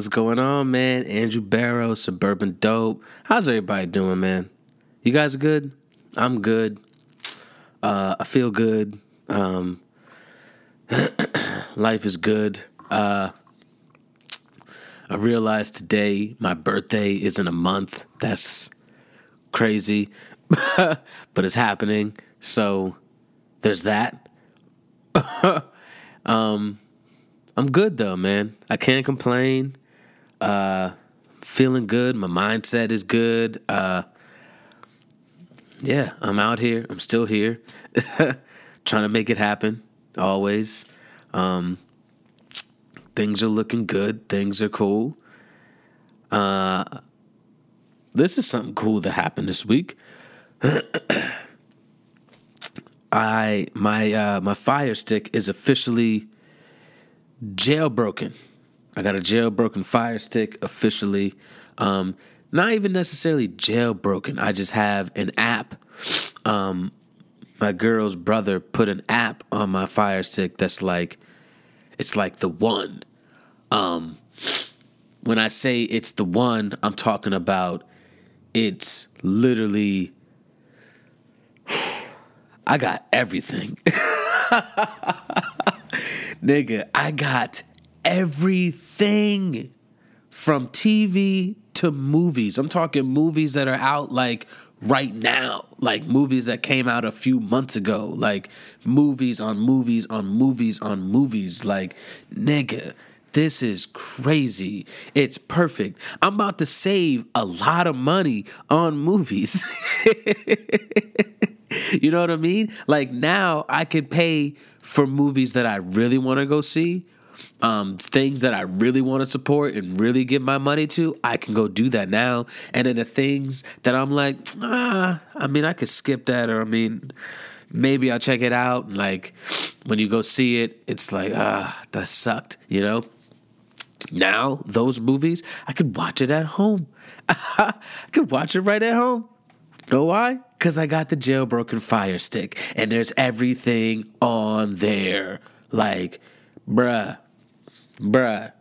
What's going on, man? Andrew Barrow, Suburban Dope. How's everybody doing, man? You guys good? I'm good. Uh, I feel good. Um, life is good. Uh, I realized today my birthday is in a month. That's crazy, but it's happening. So there's that. um, I'm good though, man. I can't complain. Uh, feeling good. My mindset is good. Uh, yeah, I'm out here. I'm still here, trying to make it happen. Always. Um, things are looking good. Things are cool. Uh, this is something cool that happened this week. I my uh, my Fire Stick is officially jailbroken. I got a jailbroken Fire Stick officially. Um, not even necessarily jailbroken. I just have an app. Um, my girl's brother put an app on my Fire Stick that's like, it's like the one. Um, when I say it's the one, I'm talking about it's literally I got everything. Nigga, I got everything from TV to movies. I'm talking movies that are out like right now, like movies that came out a few months ago, like movies on movies on movies on movies. Like, nigga, this is crazy. It's perfect. I'm about to save a lot of money on movies. you know what I mean? Like now I can pay for movies that I really want to go see. Um, things that I really want to support and really give my money to, I can go do that now. And then the things that I'm like, ah, I mean, I could skip that, or I mean, maybe I'll check it out. And like when you go see it, it's like, ah, that sucked, you know? Now, those movies, I could watch it at home. I could watch it right at home. Know why? Because I got the jailbroken fire stick and there's everything on there. Like, bruh, bruh.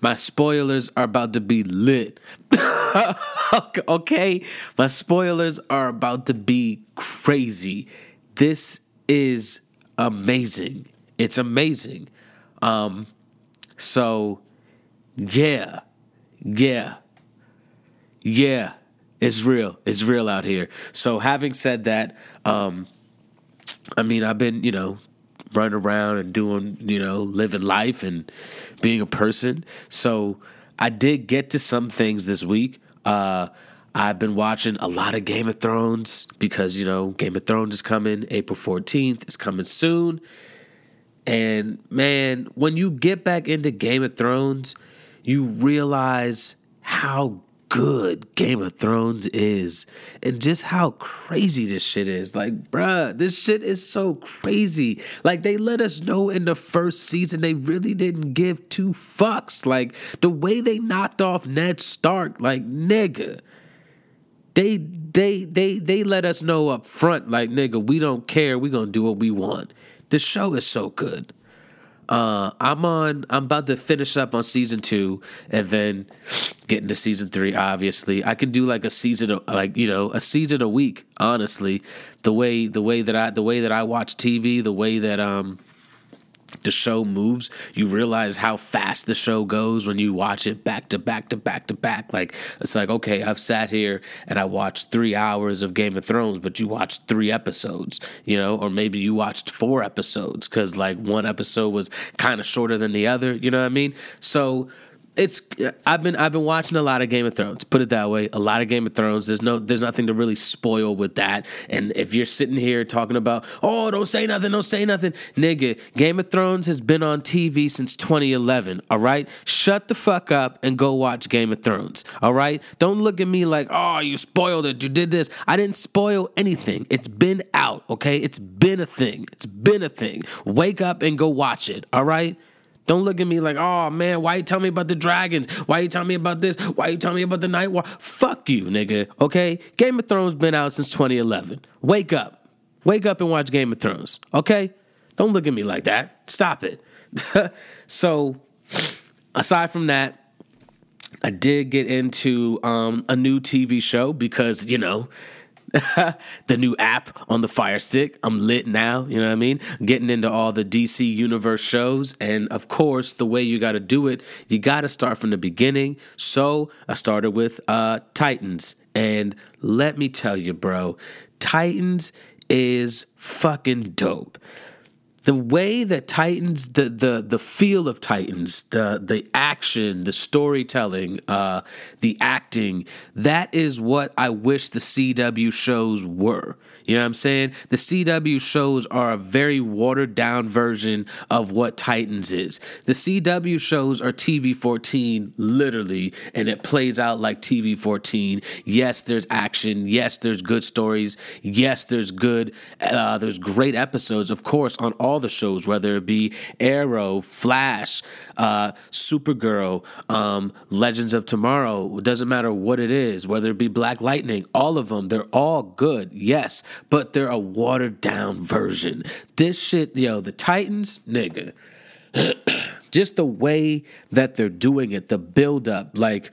My spoilers are about to be lit. okay? My spoilers are about to be crazy. This is amazing. It's amazing. Um, so, yeah, yeah, yeah. It's real. It's real out here. So having said that, um, I mean, I've been, you know, running around and doing, you know, living life and being a person. So I did get to some things this week. Uh, I've been watching a lot of Game of Thrones because, you know, Game of Thrones is coming April 14th. It's coming soon. And man, when you get back into Game of Thrones, you realize how good Game of Thrones is and just how crazy this shit is. Like, bruh, this shit is so crazy. Like, they let us know in the first season they really didn't give two fucks. Like, the way they knocked off Ned Stark, like, nigga. They they they they let us know up front, like, nigga, we don't care. We gonna do what we want. The show is so good. Uh, I'm on. I'm about to finish up on season two, and then get into season three. Obviously, I can do like a season, like you know, a season a week. Honestly, the way the way that I the way that I watch TV, the way that um the show moves, you realize how fast the show goes when you watch it back to back to back to back. Like it's like, okay, I've sat here and I watched three hours of Game of Thrones, but you watched three episodes, you know, or maybe you watched four episodes because like one episode was kind of shorter than the other, you know what I mean? So it's I've been I've been watching a lot of Game of Thrones. Put it that way, a lot of Game of Thrones. There's no there's nothing to really spoil with that. And if you're sitting here talking about, oh, don't say nothing, don't say nothing, nigga, Game of Thrones has been on TV since 2011. All right, shut the fuck up and go watch Game of Thrones. All right, don't look at me like, oh, you spoiled it, you did this. I didn't spoil anything. It's been out. Okay, it's been a thing. It's been a thing. Wake up and go watch it. All right. Don't look at me like, oh man, why you tell me about the dragons? Why you tell me about this? Why you tell me about the night war? Fuck you, nigga. Okay? Game of Thrones been out since 2011. Wake up. Wake up and watch Game of Thrones. Okay? Don't look at me like that. Stop it. so, aside from that, I did get into um, a new TV show because, you know, the new app on the Fire Stick. I'm lit now, you know what I mean? Getting into all the DC Universe shows. And of course, the way you got to do it, you got to start from the beginning. So I started with uh, Titans. And let me tell you, bro, Titans is fucking dope the way that Titans, the the the feel of Titans, the the action, the storytelling, uh, the acting, that is what I wish the CW shows were. You know what I'm saying? The CW shows are a very watered down version of what Titans is. The CW shows are TV 14, literally, and it plays out like TV 14. Yes, there's action. Yes, there's good stories. Yes, there's good, uh, there's great episodes, of course, on all the shows, whether it be Arrow, Flash, uh, Supergirl, um, Legends of Tomorrow. It doesn't matter what it is, whether it be Black Lightning, all of them, they're all good, yes, but they're a watered down version. This shit, yo, the Titans, nigga. Just the way that they're doing it, the build up, like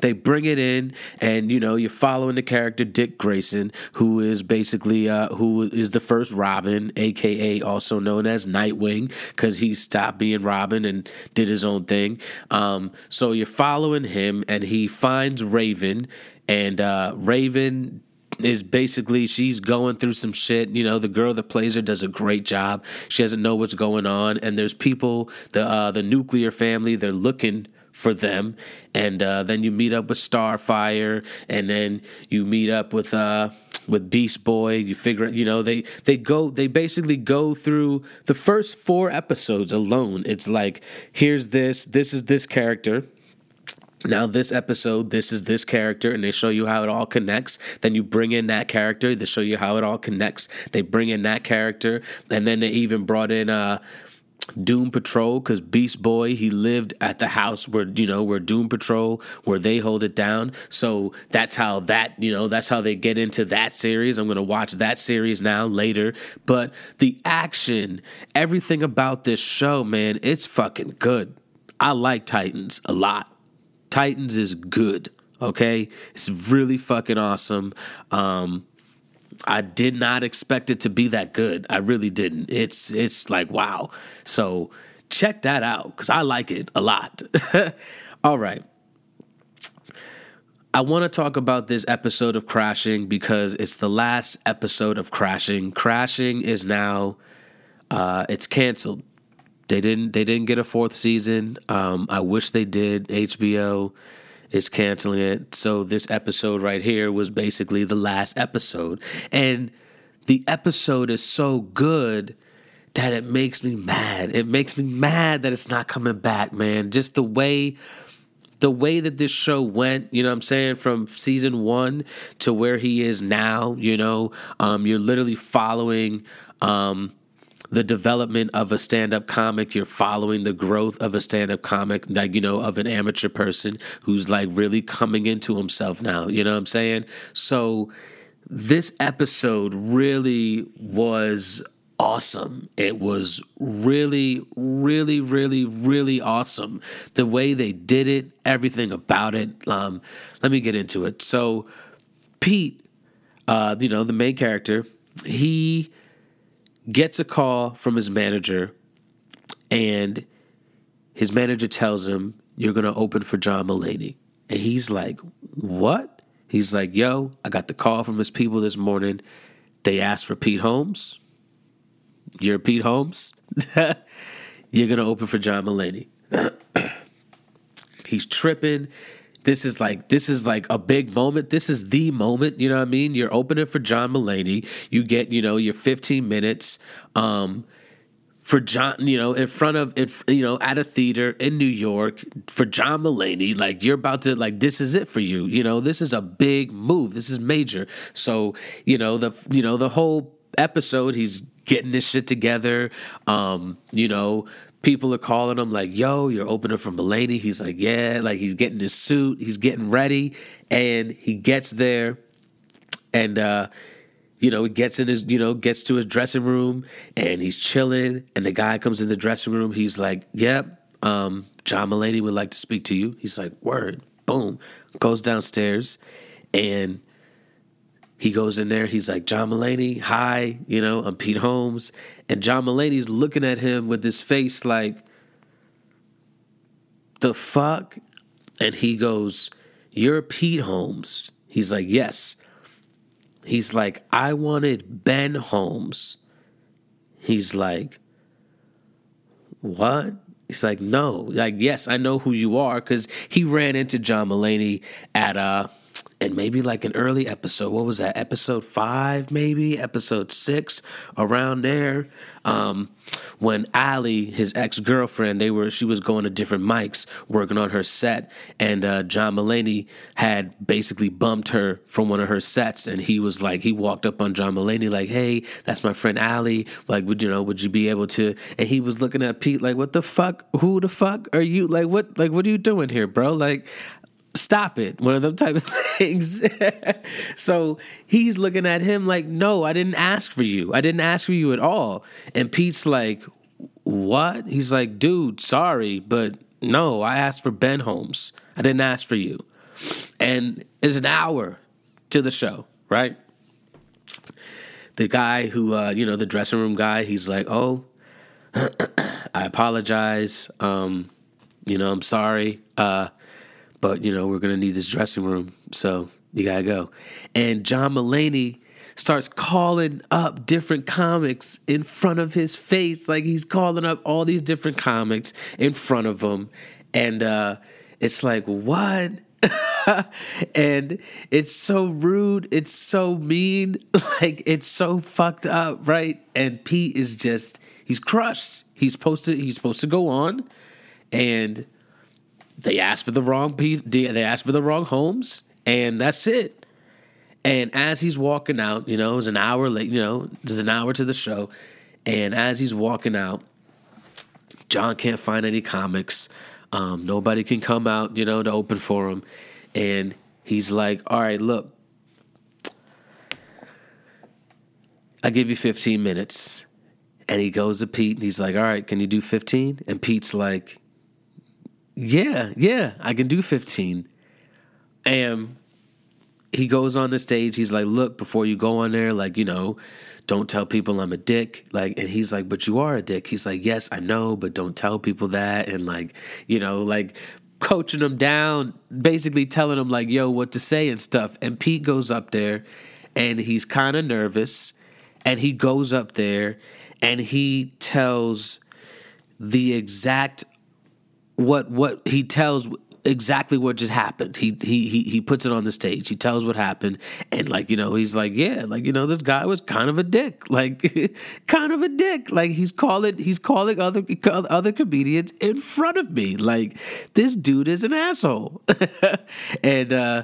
they bring it in and you know you're following the character dick grayson who is basically uh, who is the first robin aka also known as nightwing because he stopped being robin and did his own thing um, so you're following him and he finds raven and uh, raven is basically she's going through some shit. You know, the girl that plays her does a great job. She doesn't know what's going on, and there's people, the uh, the nuclear family, they're looking for them. And uh, then you meet up with Starfire, and then you meet up with uh, with Beast Boy. You figure, you know, they they go, they basically go through the first four episodes alone. It's like, here's this, this is this character. Now, this episode, this is this character, and they show you how it all connects. Then you bring in that character, they show you how it all connects. They bring in that character, and then they even brought in uh, Doom Patrol because Beast Boy he lived at the house where you know where Doom Patrol where they hold it down. So that's how that you know that's how they get into that series. I'm gonna watch that series now later. But the action, everything about this show, man, it's fucking good. I like Titans a lot. Titans is good. Okay, it's really fucking awesome. Um, I did not expect it to be that good. I really didn't. It's it's like wow. So check that out cuz I like it a lot. All right. I want to talk about this episode of Crashing because it's the last episode of Crashing. Crashing is now uh, it's canceled. They didn't they didn't get a fourth season. Um, I wish they did. HBO is canceling it. So this episode right here was basically the last episode. And the episode is so good that it makes me mad. It makes me mad that it's not coming back, man. Just the way the way that this show went, you know what I'm saying, from season 1 to where he is now, you know, um, you're literally following um, the development of a stand-up comic you're following the growth of a stand-up comic like you know of an amateur person who's like really coming into himself now you know what i'm saying so this episode really was awesome. It was really, really, really, really awesome. The way they did it, everything about it. Um, let me get into it. So, Pete, uh, you know, the main character, he gets a call from his manager, and his manager tells him, You're going to open for John Mulaney. And he's like, What? He's like, Yo, I got the call from his people this morning. They asked for Pete Holmes. You're Pete Holmes. You're going to open for John Mulaney. he's tripping this is like this is like a big moment. This is the moment. You know what I mean? You're opening for John Mulaney. You get you know your 15 minutes. Um, for John, you know, in front of, you know, at a theater in New York for John Mulaney, like you're about to, like, this is it for you. You know, this is a big move. This is major. So, you know, the, you know, the whole episode, he's getting this shit together. Um, you know, people are calling him like, "Yo, you're opening for Mulaney." He's like, "Yeah." Like he's getting his suit, he's getting ready, and he gets there, and uh, you know, he gets in his, you know, gets to his dressing room, and he's chilling. And the guy comes in the dressing room. He's like, "Yep, um, John Mulaney would like to speak to you." He's like, "Word." Boom, goes downstairs, and he goes in there. He's like, John Mulaney, hi, you know, I'm Pete Holmes. And John Mulaney's looking at him with this face like, the fuck? And he goes, You're Pete Holmes. He's like, Yes. He's like, I wanted Ben Holmes. He's like, What? He's like, No. Like, yes, I know who you are because he ran into John Mulaney at, uh, and maybe like an early episode. What was that? Episode five, maybe episode six, around there. Um, when Ali, his ex girlfriend, they were she was going to different mics working on her set, and uh, John Mulaney had basically bumped her from one of her sets, and he was like, he walked up on John Mulaney like, "Hey, that's my friend Ali. Like, would you know? Would you be able to?" And he was looking at Pete like, "What the fuck? Who the fuck are you? Like, what? Like, what are you doing here, bro? Like, stop it one of them type of things. So he's looking at him like no i didn't ask for you. I didn't ask for you at all. And pete's like what? He's like dude sorry but no i asked for ben holmes. I didn't ask for you. And it's an hour to the show right? The guy who uh, you know the dressing room guy he's like oh i apologize. Um, you know i'm sorry. Uh, but you know we're gonna need this dressing room, so you gotta go. And John Mulaney starts calling up different comics in front of his face, like he's calling up all these different comics in front of him, and uh, it's like what? and it's so rude, it's so mean, like it's so fucked up, right? And Pete is just he's crushed. He's supposed to he's supposed to go on, and they asked for the wrong they asked for the wrong homes, and that's it. And as he's walking out, you know, it was an hour late, you know, there's an hour to the show, and as he's walking out, John can't find any comics. Um, nobody can come out, you know, to open for him, and he's like, "All right, look, I give you 15 minutes." And he goes to Pete and he's like, All right, can you do 15? And Pete's like, yeah, yeah, I can do 15. And he goes on the stage. He's like, look, before you go on there, like, you know, don't tell people I'm a dick. Like, and he's like, but you are a dick. He's like, yes, I know, but don't tell people that. And like, you know, like coaching him down, basically telling him like, yo, what to say and stuff. And Pete goes up there and he's kind of nervous. And he goes up there and he tells the exact what what he tells exactly what just happened. He he he he puts it on the stage. He tells what happened, and like you know, he's like, yeah, like you know, this guy was kind of a dick, like kind of a dick. Like he's calling he's calling other other comedians in front of me. Like this dude is an asshole, and uh,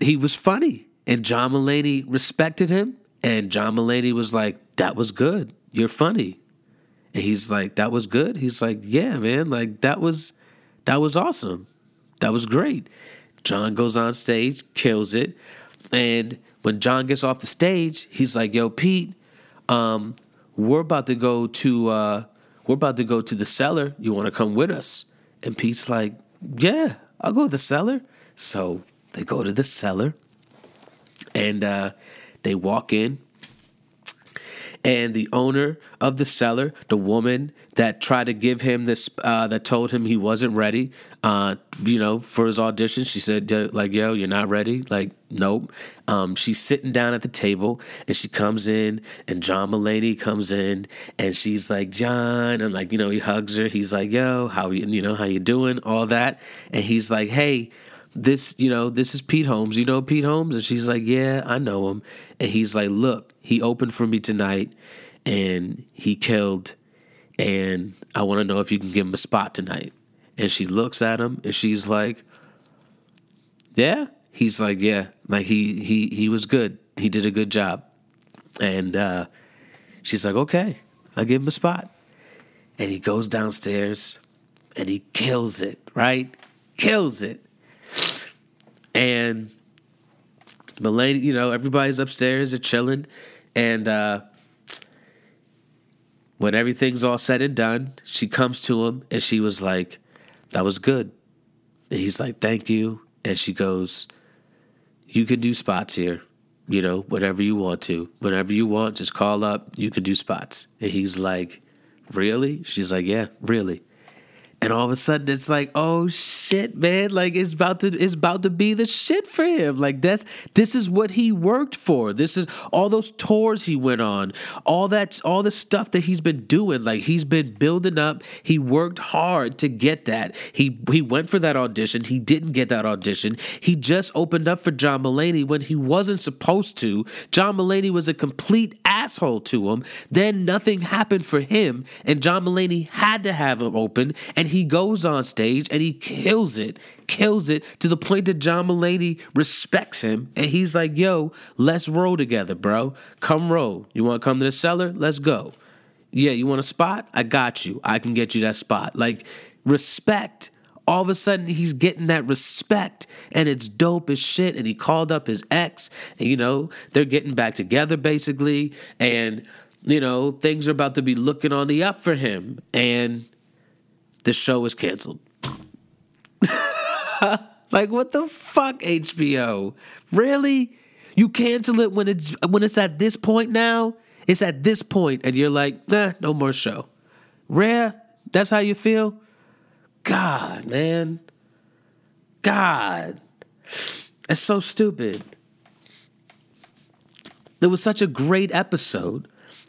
he was funny. And John Mulaney respected him, and John Mulaney was like, that was good. You're funny. He's like, that was good. He's like, yeah, man, like that was that was awesome. That was great. John goes on stage, kills it. And when John gets off the stage, he's like, yo, Pete, um, we're about to go to uh, we're about to go to the cellar. You want to come with us?" And Pete's like, "Yeah, I'll go to the cellar." So they go to the cellar, and uh, they walk in and the owner of the cellar, the woman that tried to give him this, uh, that told him he wasn't ready, uh, you know, for his audition, she said, like, yo, you're not ready? Like, nope. Um, she's sitting down at the table and she comes in and John Mulaney comes in and she's like, John, and like, you know, he hugs her. He's like, yo, how you, you know, how you doing? All that. And he's like, hey, this, you know, this is Pete Holmes. You know Pete Holmes? And she's like, yeah, I know him. And he's like, look, he opened for me tonight and he killed. And I want to know if you can give him a spot tonight. And she looks at him and she's like, yeah. He's like, yeah, like he he he was good. He did a good job. And uh, she's like, okay, I'll give him a spot. And he goes downstairs and he kills it, right? Kills it. And Mulaney, you know, everybody's upstairs, they're chilling. And uh, when everything's all said and done, she comes to him and she was like, That was good. And he's like, Thank you. And she goes, You can do spots here, you know, whatever you want to. Whenever you want, just call up, you can do spots. And he's like, Really? She's like, Yeah, really and all of a sudden it's like oh shit man. Like it's about to it's about to be the shit for him. Like that's this is what he worked for. This is all those tours he went on all that all the stuff that he's been doing. Like he's been building up. He worked hard to get that. He he went for that audition. He didn't get that audition. He just opened up for John Mulaney when he wasn't supposed to. John Mulaney was a complete asshole to him. Then nothing happened for him and John Mulaney had to have him open and he goes on stage and he kills it, kills it to the point that John Mulaney respects him. And he's like, yo, let's roll together, bro. Come roll. You want to come to the cellar? Let's go. Yeah, you want a spot? I got you. I can get you that spot. Like, respect. All of a sudden, he's getting that respect, and it's dope as shit. And he called up his ex, and you know, they're getting back together basically. And you know, things are about to be looking on the up for him. And the show is canceled. like what the fuck, HBO? Really? You cancel it when it's when it's at this point now? It's at this point, and you're like, nah, no more show. Rare? That's how you feel? God, man. God. It's so stupid. It was such a great episode.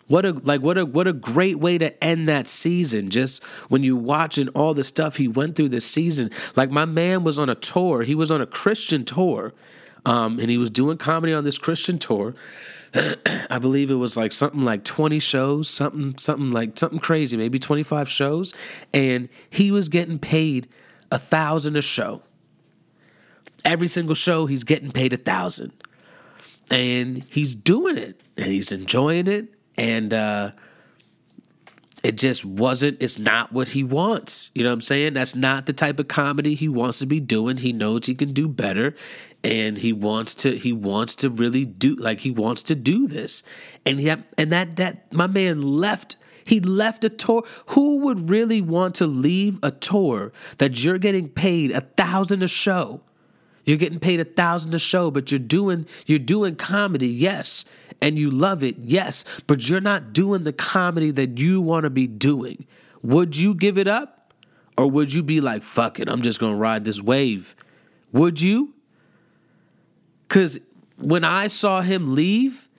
What a like what a what a great way to end that season. Just when you watching all the stuff he went through this season. Like my man was on a tour. He was on a Christian tour. Um, and he was doing comedy on this Christian tour. I believe it was like something like 20 shows, something something like something crazy, maybe 25 shows, and he was getting paid a thousand a show. Every single show he's getting paid a thousand. And he's doing it and he's enjoying it and uh, it just wasn't it's not what he wants. You know what i'm saying? That's not the type of comedy he wants to be doing. He knows he can do better. And he wants to he wants to really do like he wants to do this. And he and that that my man left he left a tour. Who would really want to leave a tour that you're getting paid a thousand a show? You're getting paid a thousand a show but you're doing you're doing comedy yes and you love it, yes, but you're not doing the comedy that you want to be doing. Would you give it up? Or would you be like, fuck it, I'm just going to ride this wave? Would you? Because when I saw him leave,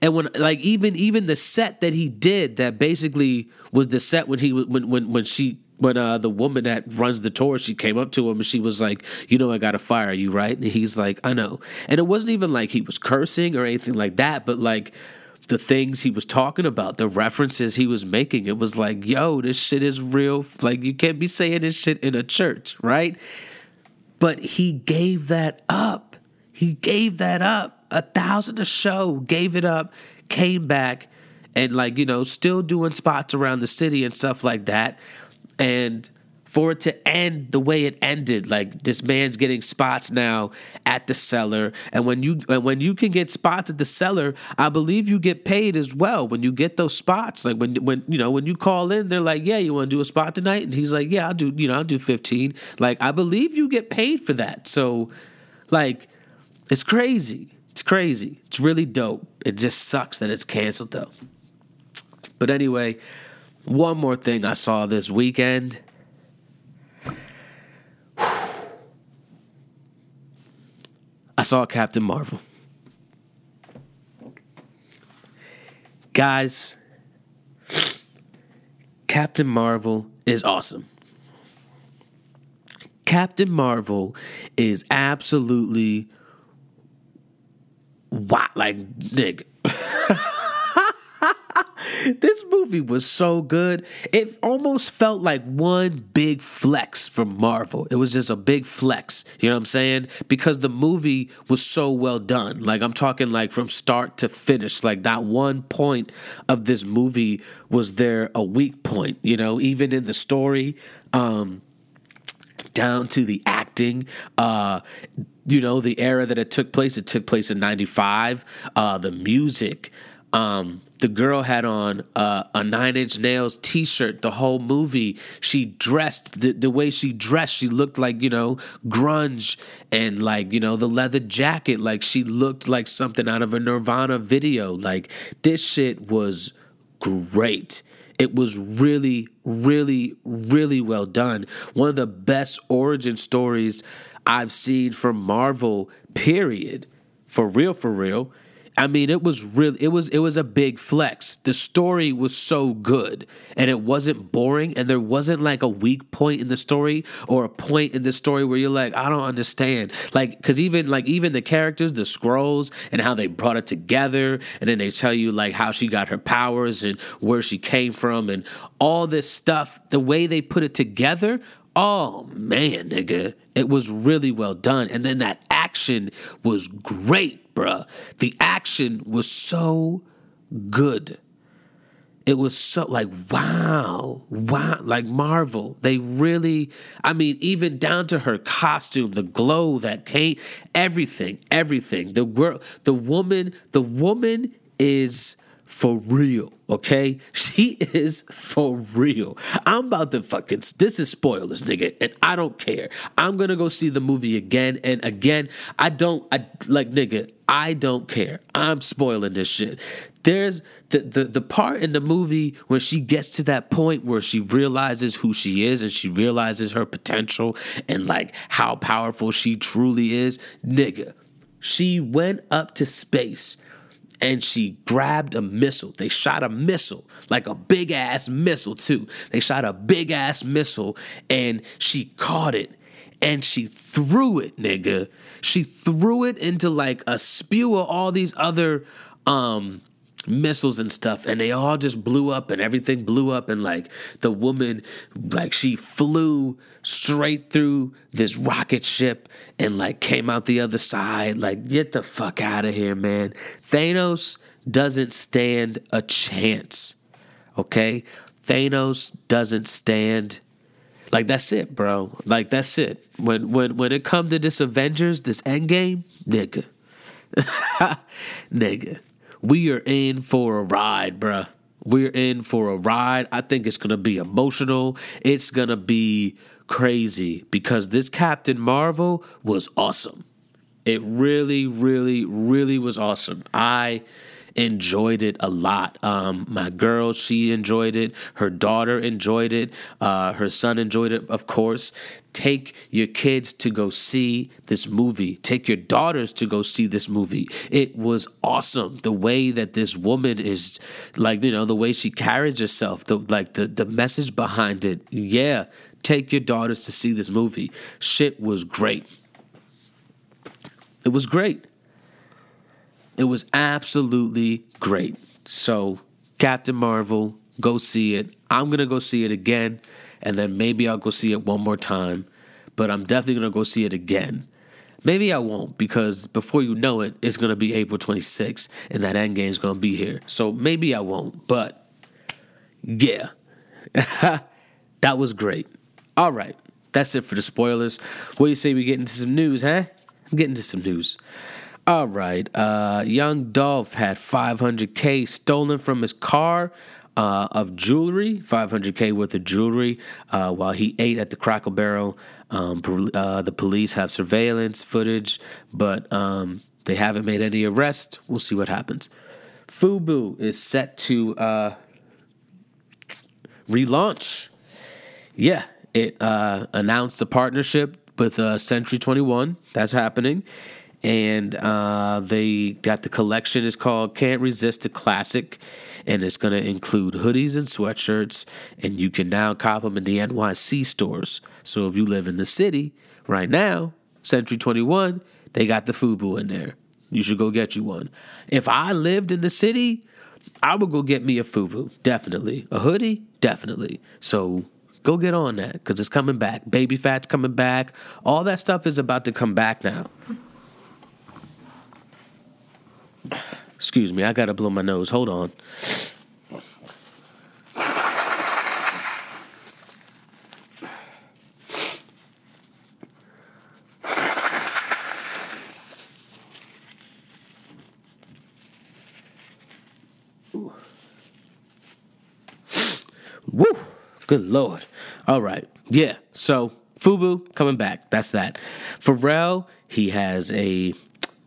and when like even even the set that he did that basically was the set when he when when when she when uh, the woman that runs the tour, she came up to him and she was like, "You know, I got to fire you, right?" And he's like, "I know." And it wasn't even like he was cursing or anything like that, but like the things he was talking about, the references he was making, it was like, "Yo, this shit is real." Like you can't be saying this shit in a church, right? But he gave that up. He gave that up. A thousand a show, gave it up, came back, and like you know, still doing spots around the city and stuff like that and for it to end the way it ended. Like this man's getting spots now at the cellar, and when you when you can get spots at the cellar, I believe you get paid as well when you get those spots. Like when when you know when you call in, they're like, "Yeah, you want to do a spot tonight?" And he's like, "Yeah, I'll do. You know, I'll do 15." Like I believe you get paid for that. So, like, it's crazy. It's crazy. It's really dope. It just sucks that it's canceled though. But anyway, one more thing I saw this weekend I saw Captain Marvel. Guys, Captain Marvel is awesome. Captain Marvel is absolutely what like nigga. this movie was so good. It almost felt like one big flex from Marvel. It was just a big flex. You know what I'm saying? Because the movie was so well done. Like I'm talking like from start to finish. Like that one point of this movie was there a weak point, you know, even in the story. Um down to the acting, uh, you know, the era that it took place. It took place in '95. Uh, the music, um, the girl had on uh, a Nine Inch Nails T-shirt the whole movie. She dressed the, the way she dressed. She looked like you know grunge and like you know the leather jacket. Like she looked like something out of a Nirvana video. Like this shit was great. It was really, really, really well done. One of the best origin stories I've seen from Marvel. Period. For real, for real I mean, it was really it was it was a big flex. The story was so good and it wasn't boring and there wasn't like a weak point in the story or a point in the story where you're like, I don't understand. Like cuz even like even the characters, the Skrulls, and how they brought it together and then they tell you like how she got her powers and where she came from and all this stuff, the way they put it together, oh man, nigga, it was really well done. And then that action was great bruh. The action was so good. It was so like wow, wow, like Marvel. They really, I mean, even down to her costume, the glow that came, everything, everything. The girl, the woman, the woman is for real. Okay, she is for real. I'm about to fucking. This is spoilers, nigga, and I don't care. I'm gonna go see the movie again and again. I don't. I like, nigga. I don't care. I'm spoiling this shit. There's the, the the part in the movie when she gets to that point where she realizes who she is and she realizes her potential and like how powerful she truly is. Nigga, she went up to space and she grabbed a missile. They shot a missile, like a big ass missile, too. They shot a big ass missile and she caught it and she threw it, nigga. She threw it into like a spew of all these other um missiles and stuff and they all just blew up and everything blew up and like the woman like she flew straight through this rocket ship and like came out the other side. Like get the fuck out of here man. Thanos doesn't stand a chance okay? Thanos doesn't stand like that's it, bro. Like that's it. When when when it come to this Avengers, this Endgame, nigga, nigga, we are in for a ride, bro. We're in for a ride. I think it's gonna be emotional. It's gonna be crazy because this Captain Marvel was awesome. It really, really, really was awesome. I enjoyed it a lot. Um, my girl, she enjoyed it. Her daughter enjoyed it. Uh, her son enjoyed it, of course. Take your kids to go see this movie. Take your daughters to go see this movie. It was awesome. The way that this woman is, like you know, the way she carries herself, the like the the message behind it. Yeah, take your daughters to see this movie. Shit was great. It was great. It was absolutely great. So, Captain Marvel, go see it. I'm going to go see it again, and then maybe I'll go see it one more time, but I'm definitely to go see it again. Maybe I won't because before you know it, it's to be April 26th and that end game is going to be here. So maybe I won't, but yeah, that was great. All right, that's it for the spoilers. What do you say we get into some news, huh? Get into some news. All right, uh, young Dolph had 500k stolen from his car uh, of jewelry, 500k worth of jewelry, uh, while he ate at the Cracker Barrel. Um, uh, the police have surveillance footage, but um, they haven't made any arrests. We'll see what happens. Fubu is set to uh, relaunch. Yeah, it uh, announced a partnership with uh, Century 21. That's happening. And uh, they got the collection is called Can't Resist a Classic. And it's going to include hoodies and sweatshirts. And you can now cop them in the NYC stores. So if you live in the city right now, Century 21, they got the FUBU in there. You should go get you one. If I lived in the city, I would go get me a FUBU. Definitely. A hoodie? Definitely. So go get on that because it's coming back. Baby Phat's coming back. All that stuff is about to come back now. Excuse me, I gotta blow my nose. Hold on. Woo! Good lord. All right. Yeah. So Fubu coming back. That's that. Pharrell, he has a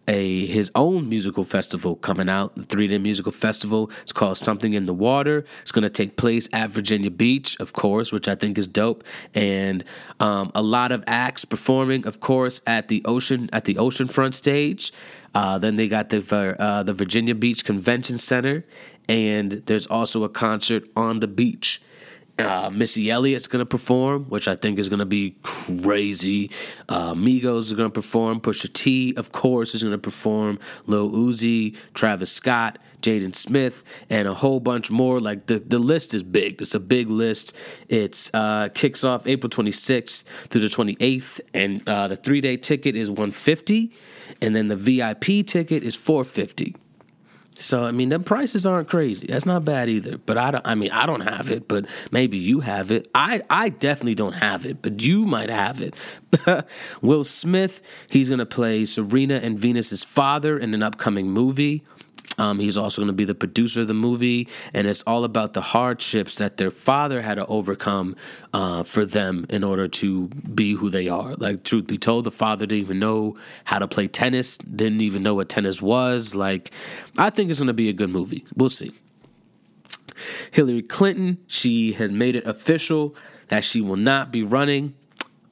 a his own musical festival coming out, the Three Day Musical Festival. It's called Something in the Water. It's going to take place at Virginia Beach, of course, which I think is dope, and um, a lot of acts performing, of course, at the ocean at the oceanfront stage. Uh, then they got the uh, the Virginia Beach Convention Center, and there's also a concert on the beach. Uh, Missy Elliott's gonna perform, which I think is gonna be crazy. Uh, Migos is gonna perform. Pusha T, of course, is gonna perform. Lil Uzi, Travis Scott, Jaden Smith, and a whole bunch more. Like the the list is big. It's a big list. It's uh, kicks off April 26th through the 28th, and uh, the three day ticket is 150, and then the VIP ticket is 450. So I mean, the prices aren't crazy. That's not bad either. But I don't. I mean, I don't have it, but maybe you have it. I I definitely don't have it, but you might have it. Will Smith, he's gonna play Serena and Venus's father in an upcoming movie. Um, he's also going to be the producer of the movie, and it's all about the hardships that their father had to overcome uh, for them in order to be who they are. Like, truth be told, the father didn't even know how to play tennis, didn't even know what tennis was. Like, I think it's going to be a good movie. We'll see. Hillary Clinton, she has made it official that she will not be running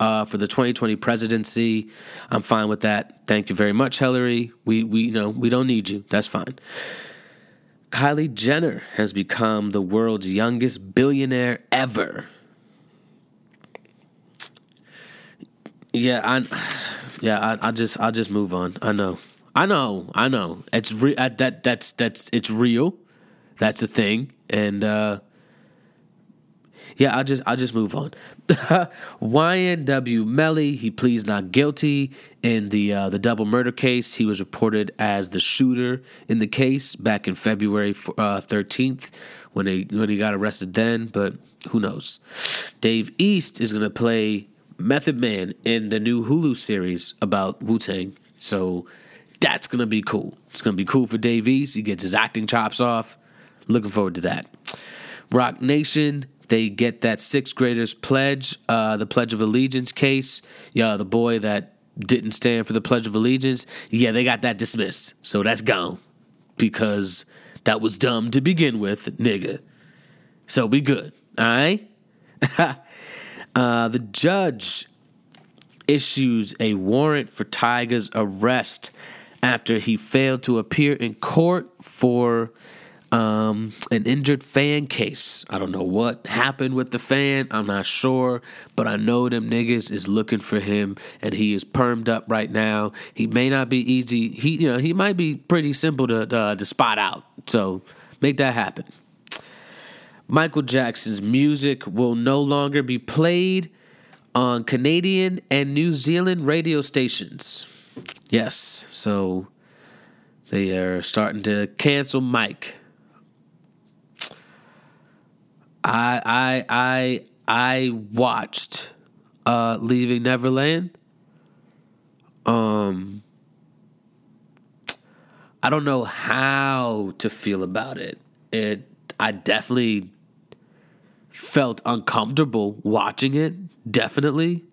uh, for the 2020 presidency. I'm fine with that. Thank you very much, Hillary. We we you know we don't need you. That's fine. Kylie Jenner has become the world's youngest billionaire ever. Yeah, I yeah, I, I just I'll just move on. I know. I know. I know. It's re- that that's that's it's real. That's a thing. And uh yeah, I'll just I'll just move on. YNW Melly, he pleads not guilty in the uh, the double murder case. He was reported as the shooter in the case back in February uh, thirteenth uh, when he when he got arrested then, but who knows? Dave East is gonna play Method Man in the new Hulu series about Wu Tang, so that's gonna be cool. It's gonna be cool for Dave East. He gets his acting chops off. Looking forward to that. Roc Nation they get that sixth graders pledge, uh, the Pledge of Allegiance case. Yeah, the boy that didn't stand for the Pledge of Allegiance. Yeah, they got that dismissed. So that's gone because that was dumb to begin with, nigga. So be good, all right? uh, the judge issues a warrant for Tyga's arrest after he failed to appear in court for um, an injured fan case. I don't know what happened with the fan. I'm not sure, but I know them niggas is looking for him, and he is permed up right now. He may not be easy. He, you know, he might be pretty simple to uh, to spot out. So make that happen. Michael Jackson's music will no longer be played on Canadian and New Zealand radio stations. Yes, so they are starting to cancel Mike. I I I I watched uh, Leaving Neverland. Um, I don't know how to feel about it. It I definitely felt uncomfortable watching it, definitely.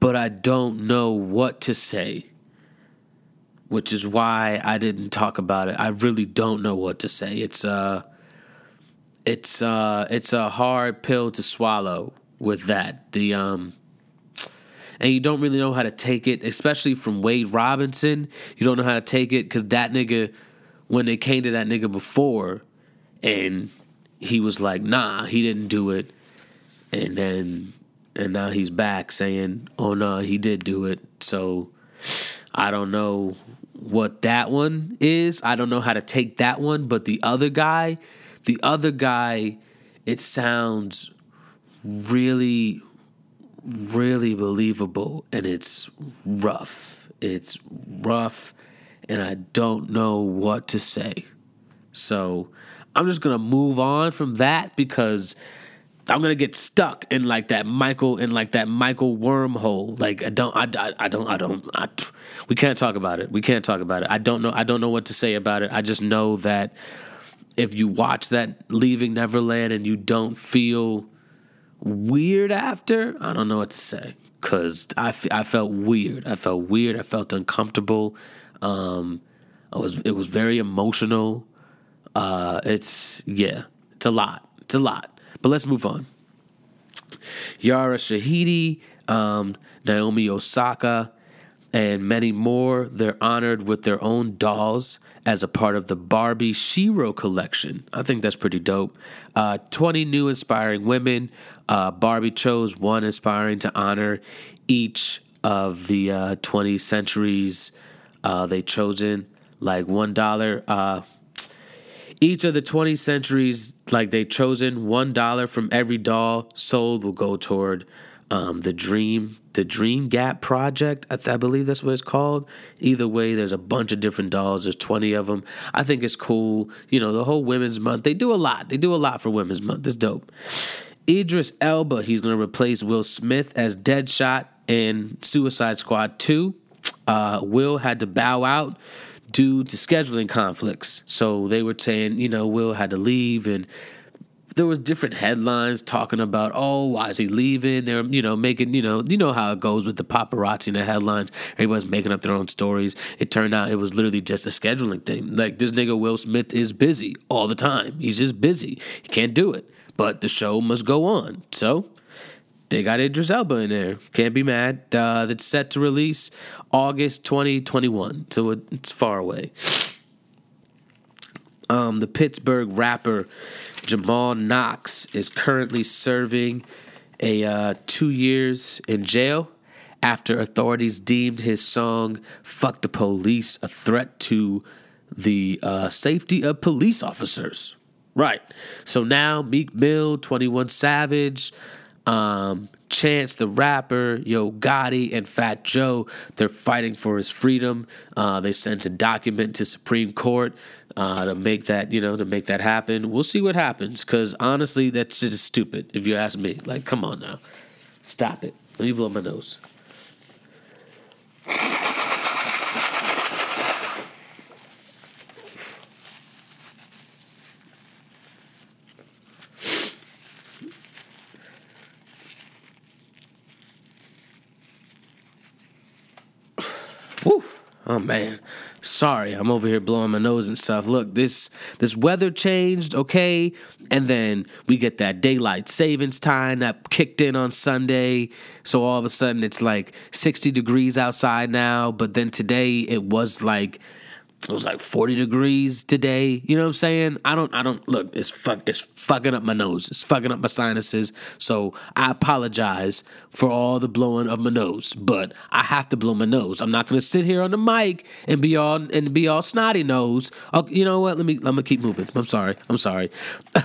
But I don't know what to say. Which is why I didn't talk about it. I really don't know what to say. It's uh it's uh it's a hard pill to swallow with that. The um and you don't really know how to take it, especially from Wade Robinson. You don't know how to take it because that nigga, when they came to that nigga before, and he was like, nah, he didn't do it. And then, and now he's back saying, oh no, he did do it. So I don't know what that one is. I don't know how to take that one. But the other guy, the other guy, it sounds really, really believable and it's rough. It's rough and I don't know what to say. So I'm just gonna move on from that because I'm gonna get stuck in like that Michael in like that Michael wormhole. Like I don't, I, I, I don't, I don't. I, we can't talk about it. We can't talk about it. I don't know. I don't know what to say about it. I just know that if you watch that Leaving Neverland and you don't feel weird after, I don't know what to say because I, f- I felt weird. I felt weird. I felt uncomfortable. Um, I was it was very emotional. Uh, it's yeah, it's a lot. It's a lot. But let's move on. Yara Shahidi, um, Naomi Osaka, and many more. They're honored with their own dolls as a part of the Barbie Shero collection. I think that's pretty dope. Uh, 20 new inspiring women. Uh, Barbie chose one inspiring to honor each of the uh, 20 centuries uh, they chosen. Like $1. Uh, each of the 20 centuries, like they chosen $1 from every doll sold will go toward um, the Dream the Dream Gap Project. I, th- I, believe that's what it's called. Either way, there's a bunch of different dolls. There's 20 of them. I think it's cool. You know, the whole Women's Month. They do a lot. They do a lot for Women's Month. It's dope. Idris Elba. He's going to replace Will Smith as Deadshot in Suicide Squad 2. Uh, Will had to bow out due to scheduling conflicts. So they were saying, you know, Will had to leave and there was different headlines talking about, oh, why is he leaving? They're, you know, making, you know, you know how it goes with the paparazzi and the headlines. Everybody's making up their own stories. It turned out it was literally just a scheduling thing. Like this nigga Will Smith is busy all the time. He's just busy. He can't do it. But the show must go on. So they got Idris Elba in there. Can't be mad. Uh, that's set to release August 2021. So it's far away. Um, the Pittsburgh rapper Jamal Knox is currently serving a uh, two years in jail after authorities deemed his song "Fuck the Police" a threat to the uh, safety of police officers. Right. So now Meek Mill, Twenty One Savage, um, Chance the Rapper, Yo Gotti, and Fat Joe, they're fighting for his freedom. Uh, they sent a document to Supreme Court uh, to make that, you know, to make that happen. We'll see what happens, because honestly, that shit is stupid, if you ask me. Like, come on now. Stop it. Let me blow my nose. Oh man, sorry, I'm over here blowing my nose and stuff. Look, this this weather changed, okay, and then we get that daylight savings time that kicked in on Sunday. So all of a sudden it's like 60 degrees outside now, but then today it was like it was like 40 degrees today. You know what I'm saying? I don't I don't look, it's fuck it's fucking up my nose. It's fucking up my sinuses. So I apologize for all the blowing of my nose, but I have to blow my nose. I'm not gonna sit here on the mic and be all and be all snotty nose. Oh, you know what? Let me let me keep moving. I'm sorry. I'm sorry.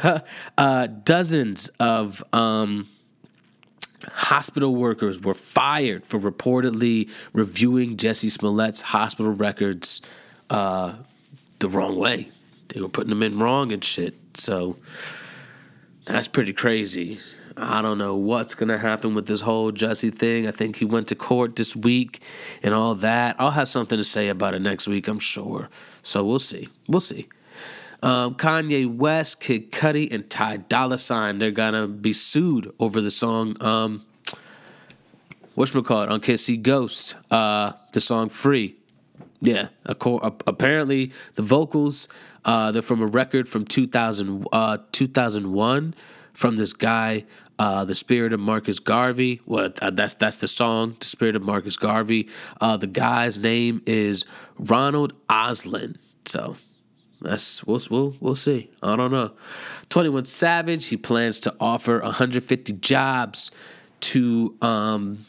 uh, dozens of um hospital workers were fired for reportedly reviewing Jussie Smollett's hospital records uh, the wrong way. They were putting them in wrong and shit. So that's pretty crazy. I don't know what's gonna happen with this whole Jussie thing. I think he went to court this week and all that. I'll have something to say about it next week, I'm sure. So we'll see. We'll see. Um, Kanye West, Kid Cudi, and Ty Dolla Sign. They're gonna be sued over the song. Um, what's call it on See Ghost? Uh, the song "Free." Yeah, apparently the vocals uh, they're from a record from 2000, uh, 2001 from this guy, uh, the spirit of Marcus Garvey. Well, uh, that's that's the song, the spirit of Marcus Garvey. Uh, the guy's name is Ronald Oslin. So that's we'll we'll we'll see. I don't know. Twenty One Savage. He plans to offer 150 jobs to um,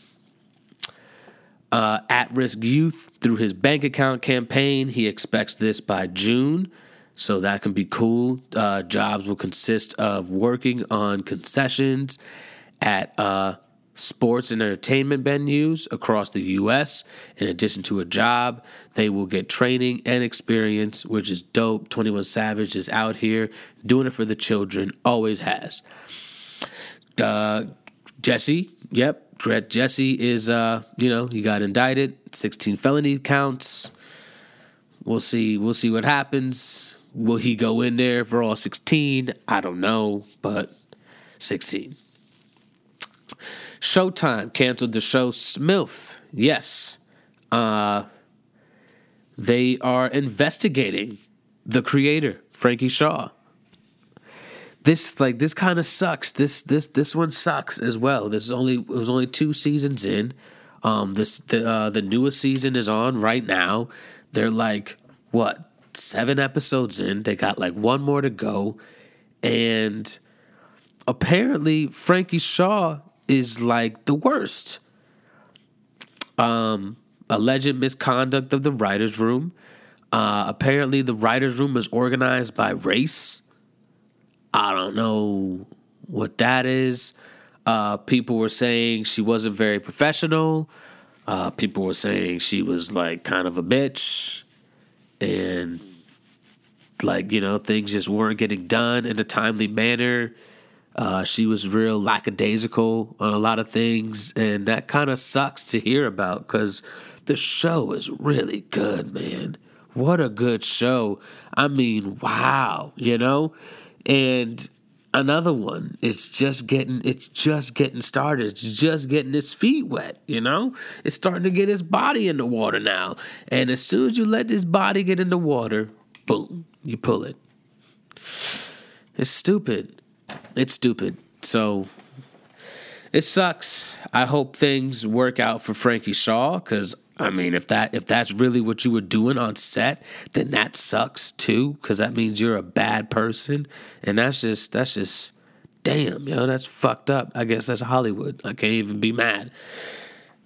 uh, at risk youth through his bank account campaign. He expects this by June. So that can be cool. Uh, jobs will consist of working on concessions at uh, sports and entertainment venues across the U.S. In addition to a job, they will get training and experience, which is dope. 21 Savage is out here doing it for the children, always has. Uh, Jussie, yep, Jussie is, uh, you know, he got indicted, 16 felony counts. We'll see. We'll see what happens. Will he go in there for all 16? I don't know, but 16. Showtime canceled the show Smilf. Yes. Uh, they are investigating the creator, Frankie Shaw. This like this kind of sucks. This this this one sucks as well. This is only it was only two seasons in. Um, this the uh, the newest season is on right now. They're like what seven episodes in. They got like one more to go. And apparently, Frankie Shaw is like the worst. Um, alleged misconduct of the writer's room. Uh, apparently, the writer's room is organized by race. I don't know what that is. Uh, people were saying she wasn't very professional. Uh, people were saying she was like kind of a bitch and like you know things just weren't getting done in a timely manner. Uh, she was real lackadaisical on a lot of things, and that kind of sucks to hear about because the show is really good, man. What a good show! I mean, wow, you know, and another one it's just getting it's just getting started. It's just getting its feet wet you know? It's starting to get its body in the water now. And as soon as you let this body get in the water boom you pull it. It's stupid. It's stupid. So it sucks. I hope things work out for frankie shaw because I mean, if that if that's really what you were doing on set, then that sucks too, because that means you're a bad person, and that's just that's just damn, yo, that's fucked up. I guess that's Hollywood. I can't even be mad.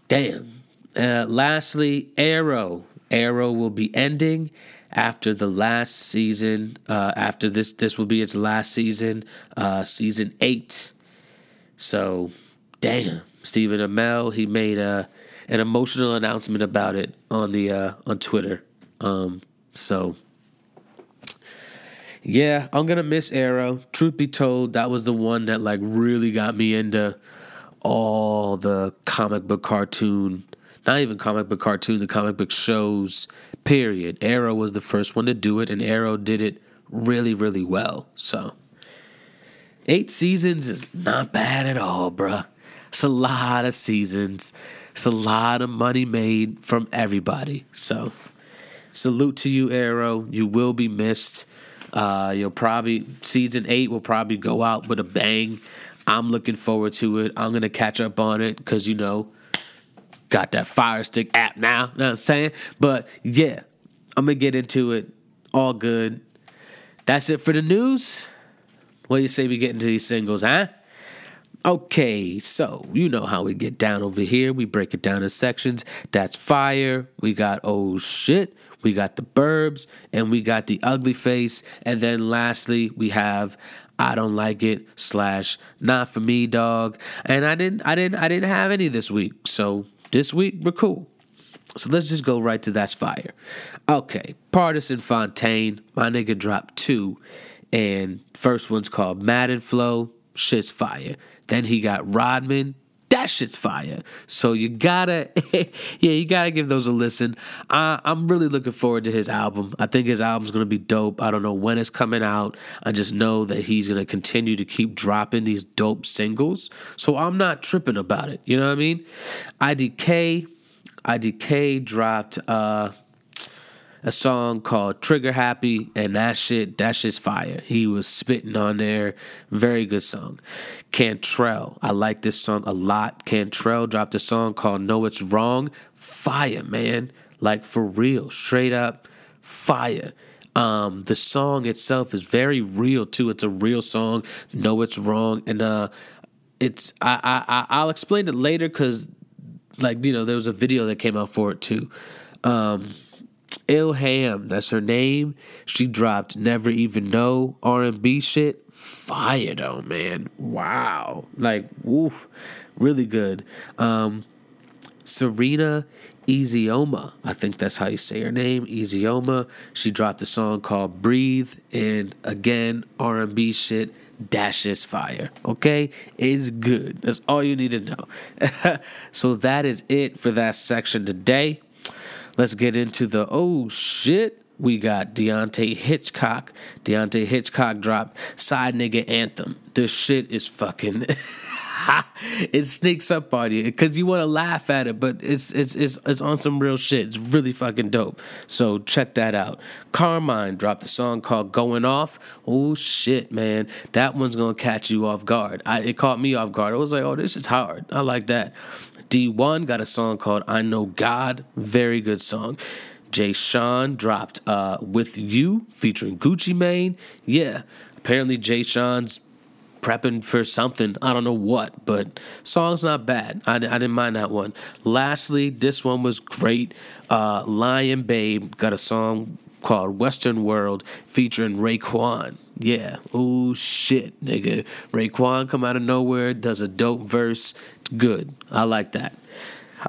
Damn. Uh, lastly, Arrow. Arrow will be ending after the last season. Uh, after this, this will be its last season, uh, season eight. So, damn, Stephen Amell. He made a an emotional announcement about it on the uh, on Twitter. Um, so yeah, I'm gonna miss Arrow. Truth be told, that was the one that like really got me into all the comic book cartoon, not even comic book cartoon, the comic book shows. Period. Arrow was the first one to do it, and Arrow did it really, really well. So eight seasons is not bad at all, bruh. It's a lot of seasons. It's a lot of money made from everybody. So salute to you, Arrow. You will be missed. Uh, you'll probably season eight will probably go out with a bang. I'm looking forward to it. I'm gonna catch up on it because you know, got that Fire Stick app now. Know what I'm saying? But yeah, I'm gonna get into it. All good. That's it for the news. What do you say we get into these singles, huh? Okay, so you know how we get down over here. We break it down in sections. That's fire. We got oh shit. We got the burbs and we got the ugly face. And then lastly, we have I don't like it slash not for me, dog. And I didn't I didn't I didn't have any this week. So this week we're cool. So let's just go right to that's fire. Okay, Pardison Fontaine, my nigga dropped two. And first one's called Madden Flow shit's fire. Then he got Rodman, that shit's fire. So you gotta, yeah, you gotta give those a listen. I, I'm really looking forward to his album. I think his album's gonna be dope. I don't know when it's coming out. I just know that he's gonna continue to keep dropping these dope singles. So I'm not tripping about it. You know what I mean? IDK, IDK dropped. uh a song called Trigger Happy, and that shit, that shit's fire. He was spitting on there. Very good song. Cantrell, I like this song a lot. Cantrell dropped a song called Know It's Wrong. Fire, man. Like for real, straight up fire. Um, the song itself is very real too. It's a real song. Know it's wrong, and uh, it's I I I'll explain it later because like you know there was a video that came out for it too. Um, Ilham, that's her name. She dropped Never Even Know R&B shit. Fire though, man. Wow. Like, woof. Really good. Um, Serena Isioma, I think that's how you say her name, Isioma. She dropped a song called Breathe, and again, R&B shit. dashes fire. Okay, it's good. That's all you need to know. so that is it for that section today. Let's get into the oh shit. We got Deante' Hitchcock. Deante' Hitchcock dropped Side Nigga Anthem. This shit is fucking. it sneaks up on you because you want to laugh at it, but it's it's it's it's on some real shit. It's really fucking dope. So check that out. Carmine dropped a song called "Going Off." Oh shit, man, that one's gonna catch you off guard. I, it caught me off guard. I was like, oh, this is hard. I like that. D1 got a song called I Know God. Very good song. Jay Sean dropped uh, With You featuring Gucci Mane. Yeah, apparently Jay Sean's prepping for something. I don't know what, but song's not bad. I, I didn't mind that one. Lastly, this one was great. Uh, Lion Babe got a song called Western World featuring Raekwon. Yeah. Oh shit, nigga. Raekwon come out of nowhere, does a dope verse. Good. I like that.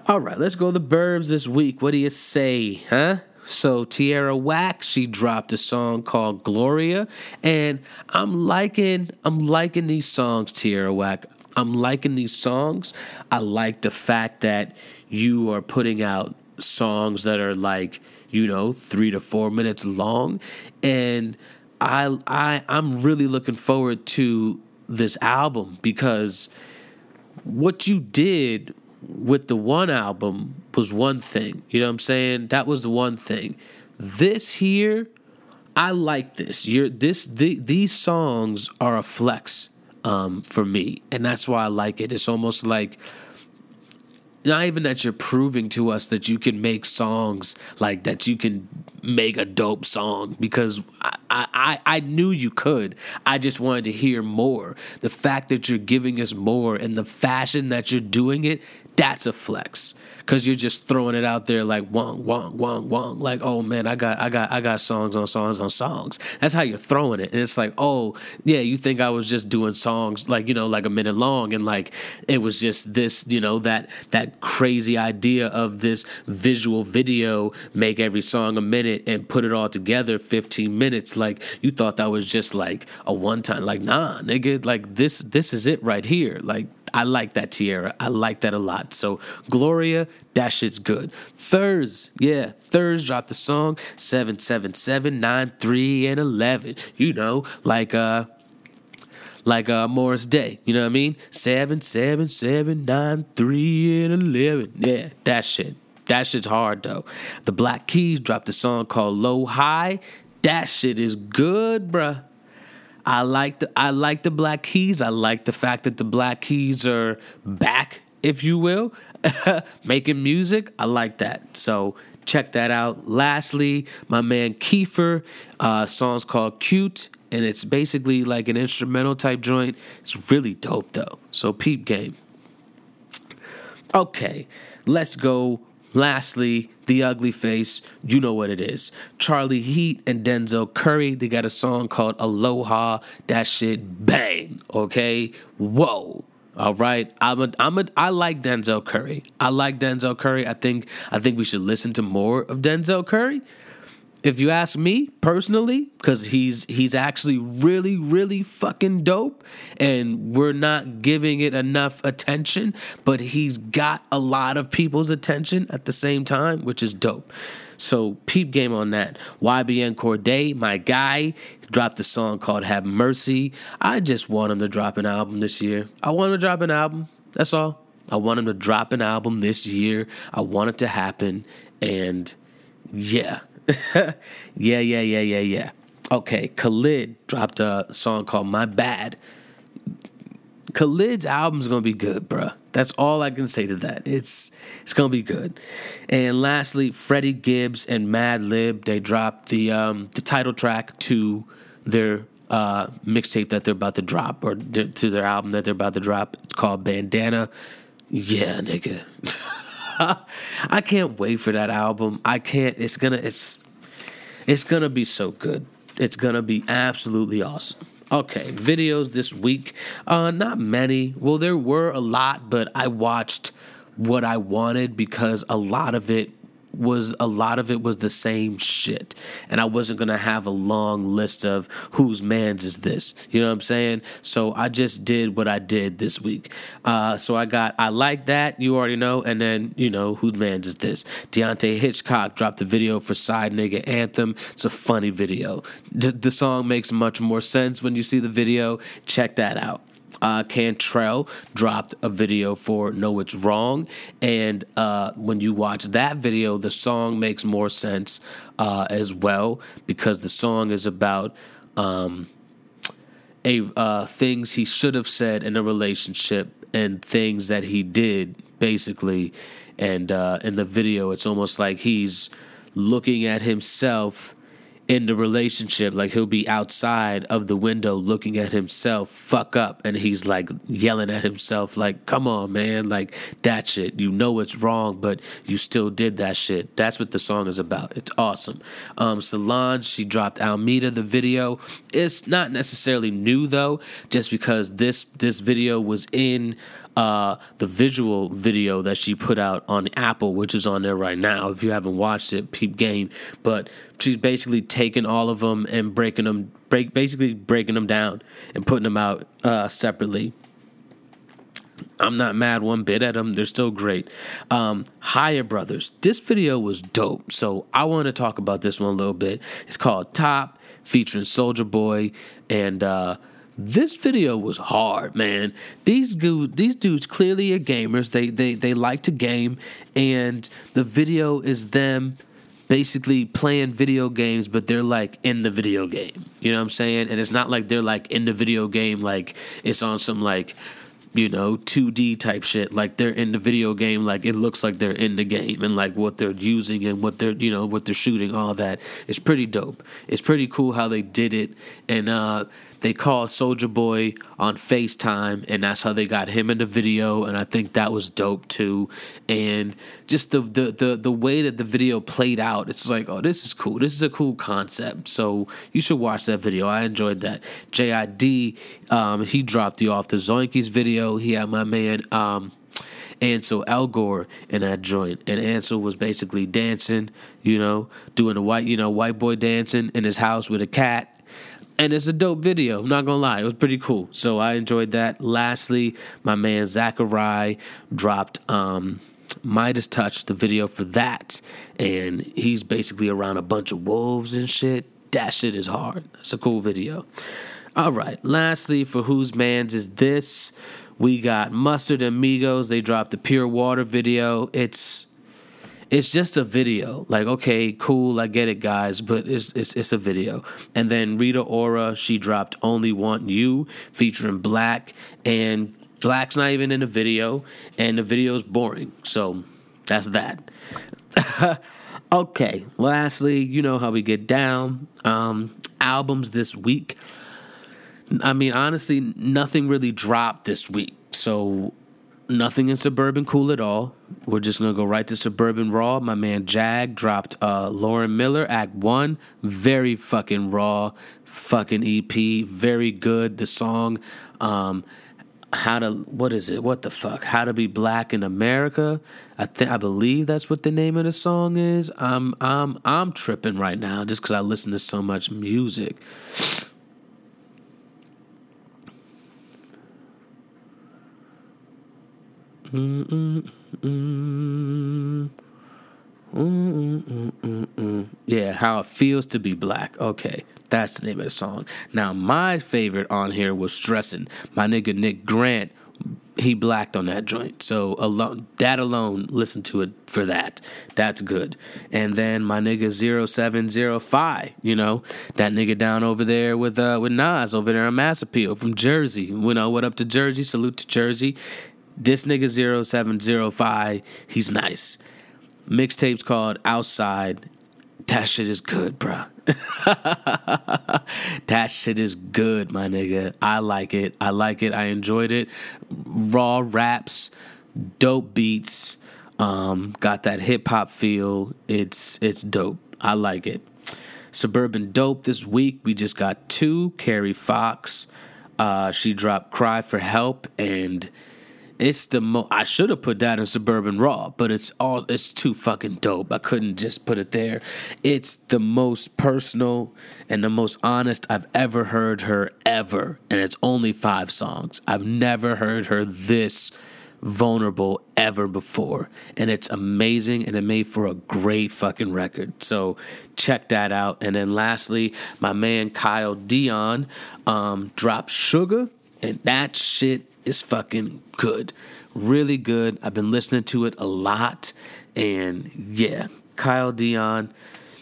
All right, let's go to the burbs this week. What do you say, huh? So Tierra Whack, she dropped a song called Gloria, and I'm liking I'm liking these songs, Tierra Whack. I'm liking these songs. I like the fact that you are putting out songs that are like, you know, three to four minutes long. And I I I'm really looking forward to this album because what you did with the one album was one thing. You know what I'm saying? That was the one thing. This here, I like this. You're this the, these songs are a flex um, for me, and that's why I like it. It's almost like not even that you're proving to us that you can make songs like that you can make a dope song because I, I, I knew you could. I just wanted to hear more. The fact that you're giving us more and the fashion that you're doing it, that's a flex. Because you're just throwing it out there like wong wong wong wong like oh man i got i got i got songs on songs on songs. That's how you're throwing it. And it's like oh yeah you think i was just doing songs like you know like a minute long. And like it was just this you know that that crazy idea of this visual video make every song a minute and put it all together 15 minutes. Like you thought that was just like a one time like nah nigga like this this is it right here. Like I like that Tierra. I like that a lot. So Gloria, that shit's good. Thurs, yeah, Thurs dropped the song 777, 93, and 11. You know, like uh like uh Morris Day, you know what I mean? Seven, seven, seven, nine, three, and eleven. Yeah, that shit. That shit's hard though. The Black Keys dropped a song called Low High. That shit is good, bruh. I like the I like the Black Keys. I like the fact that the Black Keys are back, if you will, making music. I like that. So check that out. Lastly, my man Kiefer, uh, song's called "Cute." And it's basically like an instrumental type joint. It's really dope though. So peep game. Okay, let's go Lastly, the ugly face, you know what it is. Charlie Heat and Denzel Curry, they got a song called Aloha. That shit bang, okay? Whoa. All right, I'm a, I'm a, I like Denzel Curry. I like Denzel Curry. I think I think we should listen to more of Denzel Curry. If you ask me personally, because he's he's actually really really fucking dope, and we're not giving it enough attention, but he's got a lot of people's attention at the same time, which is dope. So peep game on that. YBN Cordae, my guy, dropped a song called "Have Mercy." I just want him to drop an album this year. I want him to drop an album. That's all. I want him to drop an album this year. I want it to happen, and yeah. yeah, yeah, yeah, yeah, yeah. Okay, Khalid dropped a song called My Bad. Khalid's album's gonna be good, bruh. That's all I can say to that. It's it's gonna be good. And lastly, Freddie Gibbs and Madlib they dropped the um, the title track to their uh, mixtape that they're about to drop, or to their album that they're about to drop. It's called Bandana. Yeah, nigga. I can't wait for that album. I can't. It's gonna. It's. It's gonna be so good. It's gonna be absolutely awesome. Okay, videos this week. Uh, not many. Well, there were a lot, but I watched what I wanted because a lot of it was a lot of it was the same shit. And I wasn't gonna have a long list of whose man's is this. You know what I'm saying? So I just did what I did this week. Uh, so I got I like that, you already know, and then, you know, whose man's is this? Deante' Hitchcock dropped the video for Side Nigga Anthem. It's a funny video. D- the song makes much more sense when you see the video. Check that out uh, Cantrell dropped a video for Know It's Wrong. And uh, when you watch that video, the song makes more sense uh, as well because the song is about um, a uh, things he should have said in a relationship and things that he did, basically. And uh, in the video, it's almost like he's looking at himself in the relationship, like he'll be outside of the window looking at himself fuck up, and he's like yelling at himself, like, "Come on, man! Like that shit. You know it's wrong, but you still did that shit." That's what the song is about. It's awesome. Um, Solange, she dropped Almeda the video. It's not necessarily new though, just because this this video was in uh, the visual video that she put out on Apple, which is on there right now. If you haven't watched it, peep game. But she's basically taking all of them and breaking them, break basically breaking them down and putting them out uh, separately. I'm not mad one bit at them. They're still great. Um, Higher Brothers. This video was dope. So I want to talk about this one a little bit. It's called Top, featuring Soulja Boy and uh, this video was hard, man. These dudes, these dudes clearly are gamers. They they they like to game, and the video is them basically playing video games, but they're like in the video game. You know what I'm saying? And it's not like they're like in the video game, like it's on some like you know 2D type shit. Like they're in the video game, like it looks like they're in the game, and like what they're using and what they're you know what they're shooting, all that. It's pretty dope. It's pretty cool how they did it, and uh they called Soulja Boy on FaceTime, and that's how they got him in the video. And I think that was dope too. And just the the the, the way that the video played out, it's like, oh, this is cool. This is a cool concept. So you should watch that video. I enjoyed that. JID, um, he dropped the off the Zoinkies video. He had my man. Um, Ansel Elgort in that joint, and Ansel was basically dancing, you know, doing a white, you know, white boy dancing in his house with a cat, and it's a dope video. I'm not gonna lie, it was pretty cool. So I enjoyed that. Lastly, my man Zachariah dropped um, Midas Touch, the video for that, and he's basically around a bunch of wolves and shit. That shit is hard. It's a cool video. All right. Lastly, for whose man's is this? We got Mustard Amigos. They dropped the Pure Water video. It's it's just a video. Like, okay, cool, I get it, guys, but it's it's it's a video. And then Rita Ora, she dropped Only Want You featuring 6LACK, and 6LACK's not even in the video, and the video's boring. So that's that. okay, lastly, you know how we get down. Um, albums this week. I mean, honestly, nothing really dropped this week. So nothing in Suburban Cool at all. We're just gonna go right to Suburban Raw. My man Jag dropped uh, Lauren Miller Act One, very fucking raw, fucking EP, very good. The song um, how to what is it? What the fuck? How to be black in America? I think I believe that's what the name of the song is. I'm I'm I'm tripping right now just because I listen to so much music. Yeah, how it feels to be black. Okay, that's the name of the song. Now, my favorite on here was "Stressing." My nigga Nick Grant, he blacked on that joint. So alone, that alone, listen to it for that. That's good. And then my nigga 0705, you know, that nigga down over there with uh with Nas over there on Mass Appeal from Jersey. You know, what up to Jersey? Salute to Jersey. This nigga 0705, he's nice. Mixtape's called Outside. That shit is good, bruh. that shit is good, my nigga. I like it. I like it. I enjoyed it. Raw raps, dope beats, um, got that hip hop feel. It's it's dope. I like it. Suburban dope this week. We just got two. Kari Faux. Uh, she dropped "Cry for Help" and it's the mo. I should have put that in Suburban Raw, but it's all. It's too fucking dope. I couldn't just put it there. It's the most personal and the most honest I've ever heard her ever, and it's only five songs. I've never heard her this vulnerable ever before, and it's amazing, and it made for a great fucking record. So check that out. And then lastly, my man Kyle Dion um, dropped Sugar, and that shit is fucking good. Really good. I've been listening to it a lot. And yeah, Kyle Dion.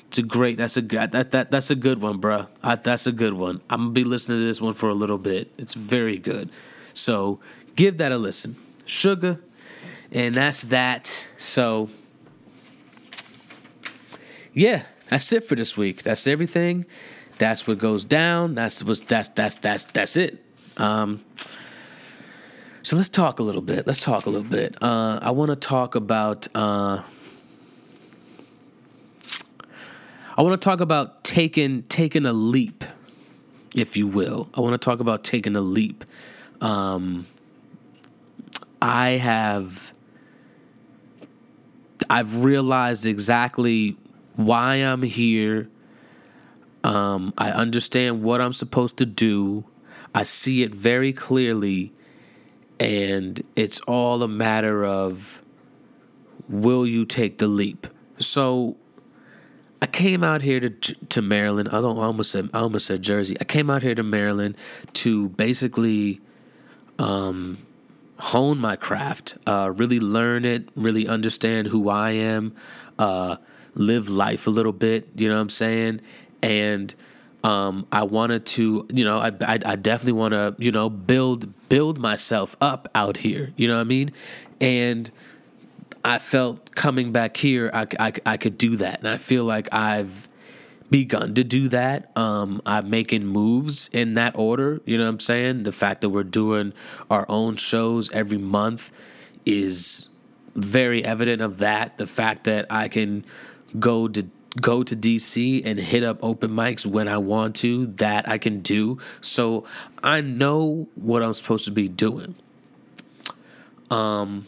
It's a great. That's a that that that's a good one, bro. I, that's a good one. I'm gonna be listening to this one for a little bit. It's very good. So give that a listen. Sugar, and that's that. So yeah, that's it for this week. That's everything. That's what goes down. That's what that's that's that's that's it. Um, so let's talk a little bit. Let's talk a little bit. Uh, I want to talk about. Uh, I want to talk about taking taking a leap, if you will. I want to talk about taking a leap. Um, I have. I've realized exactly why I'm here. Um, I understand what I'm supposed to do. I see it very clearly and it's all a matter of will you take the leap? So I came out here to to Maryland. I don't I almost said I almost said Jersey. I came out here to Maryland to basically um, hone my craft, uh, really learn it, really understand who I am, uh, live life a little bit. You know what I'm saying? And um, I wanted to, you know, I, I, I definitely want to, you know, build build myself up out here. You know what I mean? And I felt coming back here, I, I, I could do that, and I feel like I've begun to do that. Um, I'm making moves in that order. You know what I'm saying? The fact that we're doing our own shows every month is very evident of that. The fact that I can go to go to DC and hit up open mics when I want to, that I can do. So I know what I'm supposed to be doing. Um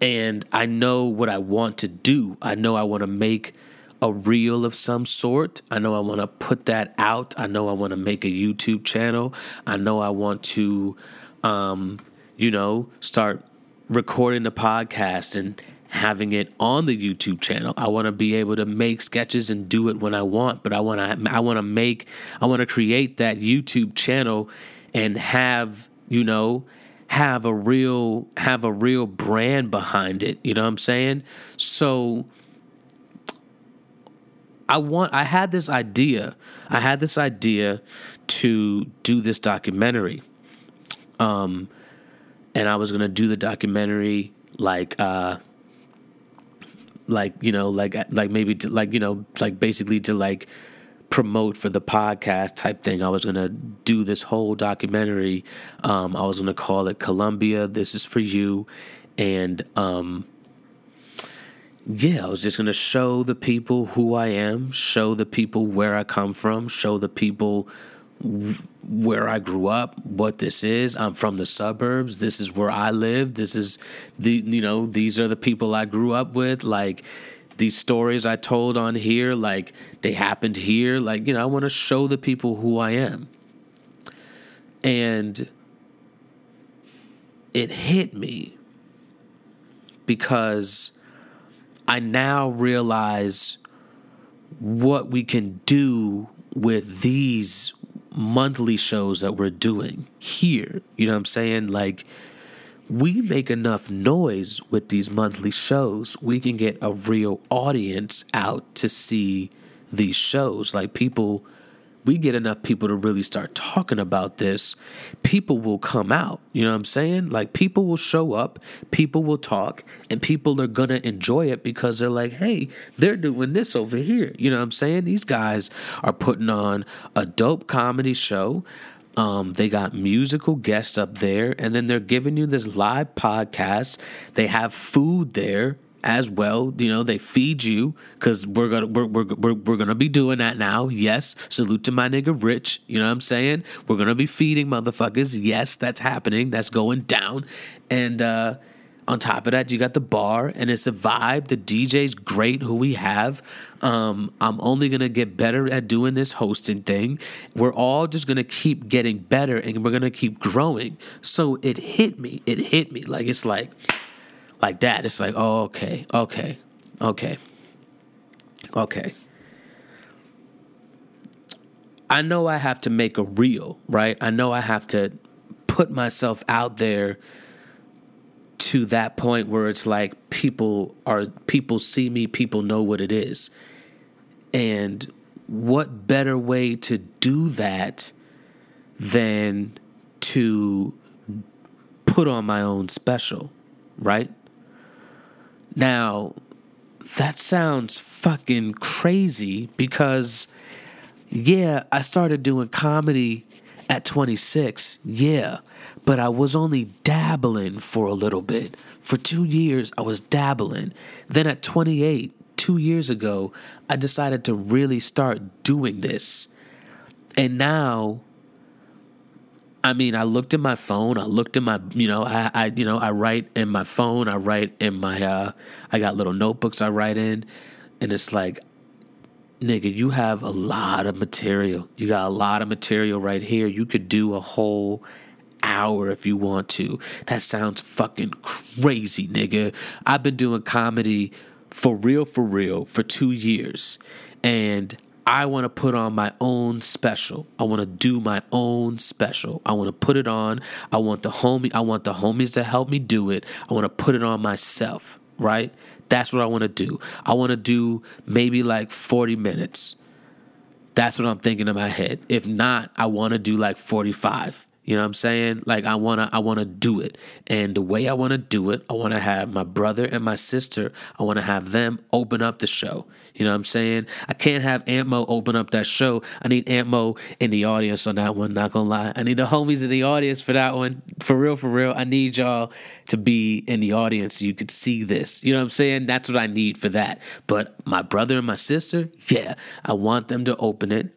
and I know what I want to do. I know I want to make a reel of some sort. I know I want to put that out. I know I want to make a YouTube channel. I know I want to um you know, start recording the podcast and having it on the YouTube channel. I want to be able to make sketches and do it when I want, but I want to I want to make I want to create that YouTube channel and have, you know, have a real have a real brand behind it, you know what I'm saying? So I want I had this idea. I had this idea to do this documentary. Um and I was going to do the documentary like uh like you know like like maybe to like you know like basically to like promote for the podcast type thing. I was gonna do this whole documentary. Um, I was gonna call it Columbia. This is for you, and um, yeah, I was just gonna show the people who I am, show the people where I come from, show the people where I grew up, what this is. I'm from the suburbs. This is where I live. This is the you know, these are the people I grew up with. Like these stories I told on here, like they happened here. Like, you know, I want to show the people who I am. And it hit me because I now realize what we can do with these monthly shows that we're doing here. You know what I'm saying? Like, we make enough noise with these monthly shows, we can get a real audience out to see these shows. Like, people we get enough people to really start talking about this, people will come out. You know what I'm saying? Like people will show up, people will talk, and people are gonna enjoy it because they're like, hey, they're doing this over here. You know what I'm saying? These guys are putting on a dope comedy show. Um, they got musical guests up there, and then they're giving you this live podcast. They have food there as well. You know, they feed you because we're gonna we're, we're, we're, we're gonna be doing that now. Yes, salute to my nigga Rich. You know what I'm saying? We're gonna be feeding motherfuckers. Yes, that's happening. That's going down. And uh, on top of that, you got the bar, and it's a vibe. The DJ's great. Who we have. Um, I'm only gonna get better at doing this hosting thing. We're all just gonna keep getting better, and we're gonna keep growing. So it hit me. It hit me like it's like like that. It's like, oh, okay, okay, okay, okay. I know I have to make a reel, right? I know I have to put myself out there to that point where it's like people are people see me, people know what it is. And what better way to do that than to put on my own special, right? Now, that sounds fucking crazy because, yeah, I started doing comedy at 26, yeah, but I was only dabbling for a little bit. For two years, I was dabbling. Then at 28, two years ago, I decided to really start doing this. And now I mean, I looked at my phone. I looked at my, you know, I, I, you know, I write in my phone. I write in my, uh, I got little notebooks I write in, and it's like, nigga, you have a lot of material. You got a lot of material right here. You could do a whole hour if you want to. That sounds fucking crazy, nigga. I've been doing comedy for real, for real, for two years, and I want to put on my own special. I want to do my own special. I want to put it on. I want the homie. I want the homies to help me do it. I want to put it on myself. Right. That's what I want to do. I want to do maybe like forty minutes. That's what I'm thinking in my head. If not, I want to do like forty five. You know what I'm saying? Like I wanna I wanna do it. And the way I wanna do it, I wanna have my brother and my sister, I wanna have them open up the show. You know what I'm saying? I can't have Antmo open up that show. I need Antmo in the audience on that one, not gonna lie. I need the homies in the audience for that one. For real, for real. I need y'all to be in the audience so you could see this. You know what I'm saying? That's what I need for that. But my brother and my sister, yeah, I want them to open it.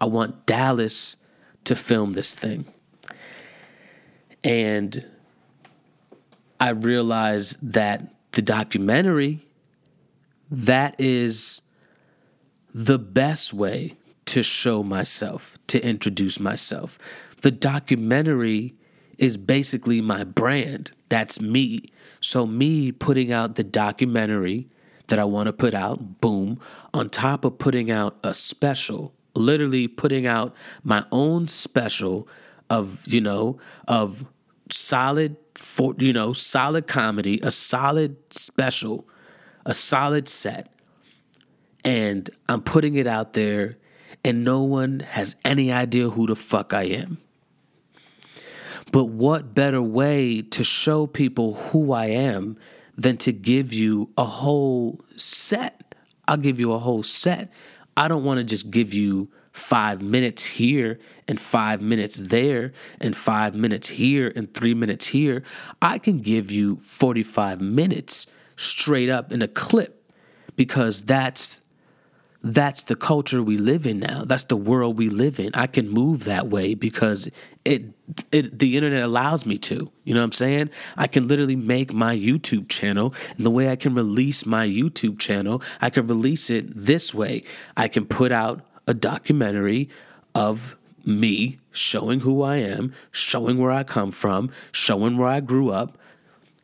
I want Dallas to film this thing. And I realized that the documentary that is the best way to show myself, to introduce myself. The documentary is basically my brand. That's me. So, me putting out the documentary that I want to put out, boom, on top of putting out a special literally putting out my own special of you know of solid for you know solid comedy a solid special a solid set. And i'm putting it out there and no one has any idea who the fuck i am. But what better way to show people who i am than to give you a whole set? I'll give you a whole set I don't want to just give you five minutes here and five minutes there and five minutes here and three minutes here. I can give you 45 minutes straight up in a clip because that's that's the culture we live in now. That's the world we live in. I can move that way because it it the internet allows me to. You know what I'm saying? I can literally make my YouTube channel and the way I can release my YouTube channel, I can release it this way. I can put out a documentary of me showing who I am, showing where I come from, showing where I grew up,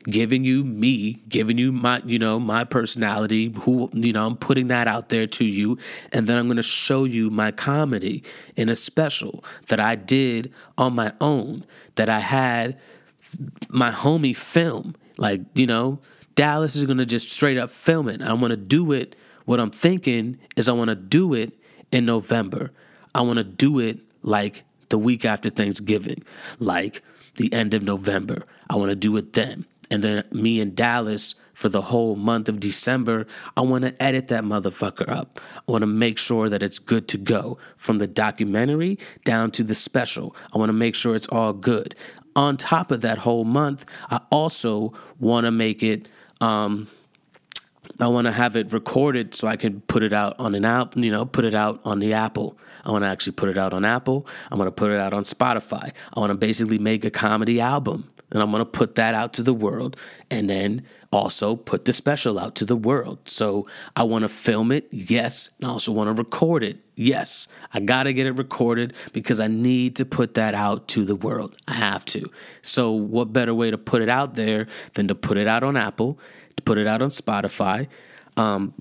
giving you me, giving you my, you know, my personality, who, you know, I'm putting that out there to you. And then I'm going to show you my comedy in a special that I did on my own, that I had my homie film. Like, you know, Dallas is going to just straight up film it. I want to do it. What I'm thinking is I want to do it in November. I want to do it like the week after Thanksgiving, like the end of November. I want to do it then. And then me and Dallas for the whole month of December, I want to edit that motherfucker up. I want to make sure that it's good to go from the documentary down to the special. I want to make sure it's all good. On top of that whole month, I also want to make it. Um, I want to have it recorded so I can put it out on an app, you know, put it out on the Apple. I want to actually put it out on Apple. I want to put it out on Spotify. I want to basically make a comedy album and I'm going to put that out to the world and then also put the special out to the world. So I want to film it, yes, and I also want to record it. Yes, I got to get it recorded because I need to put that out to the world. I have to. So what better way to put it out there than to put it out on Apple, to put it out on Spotify, um,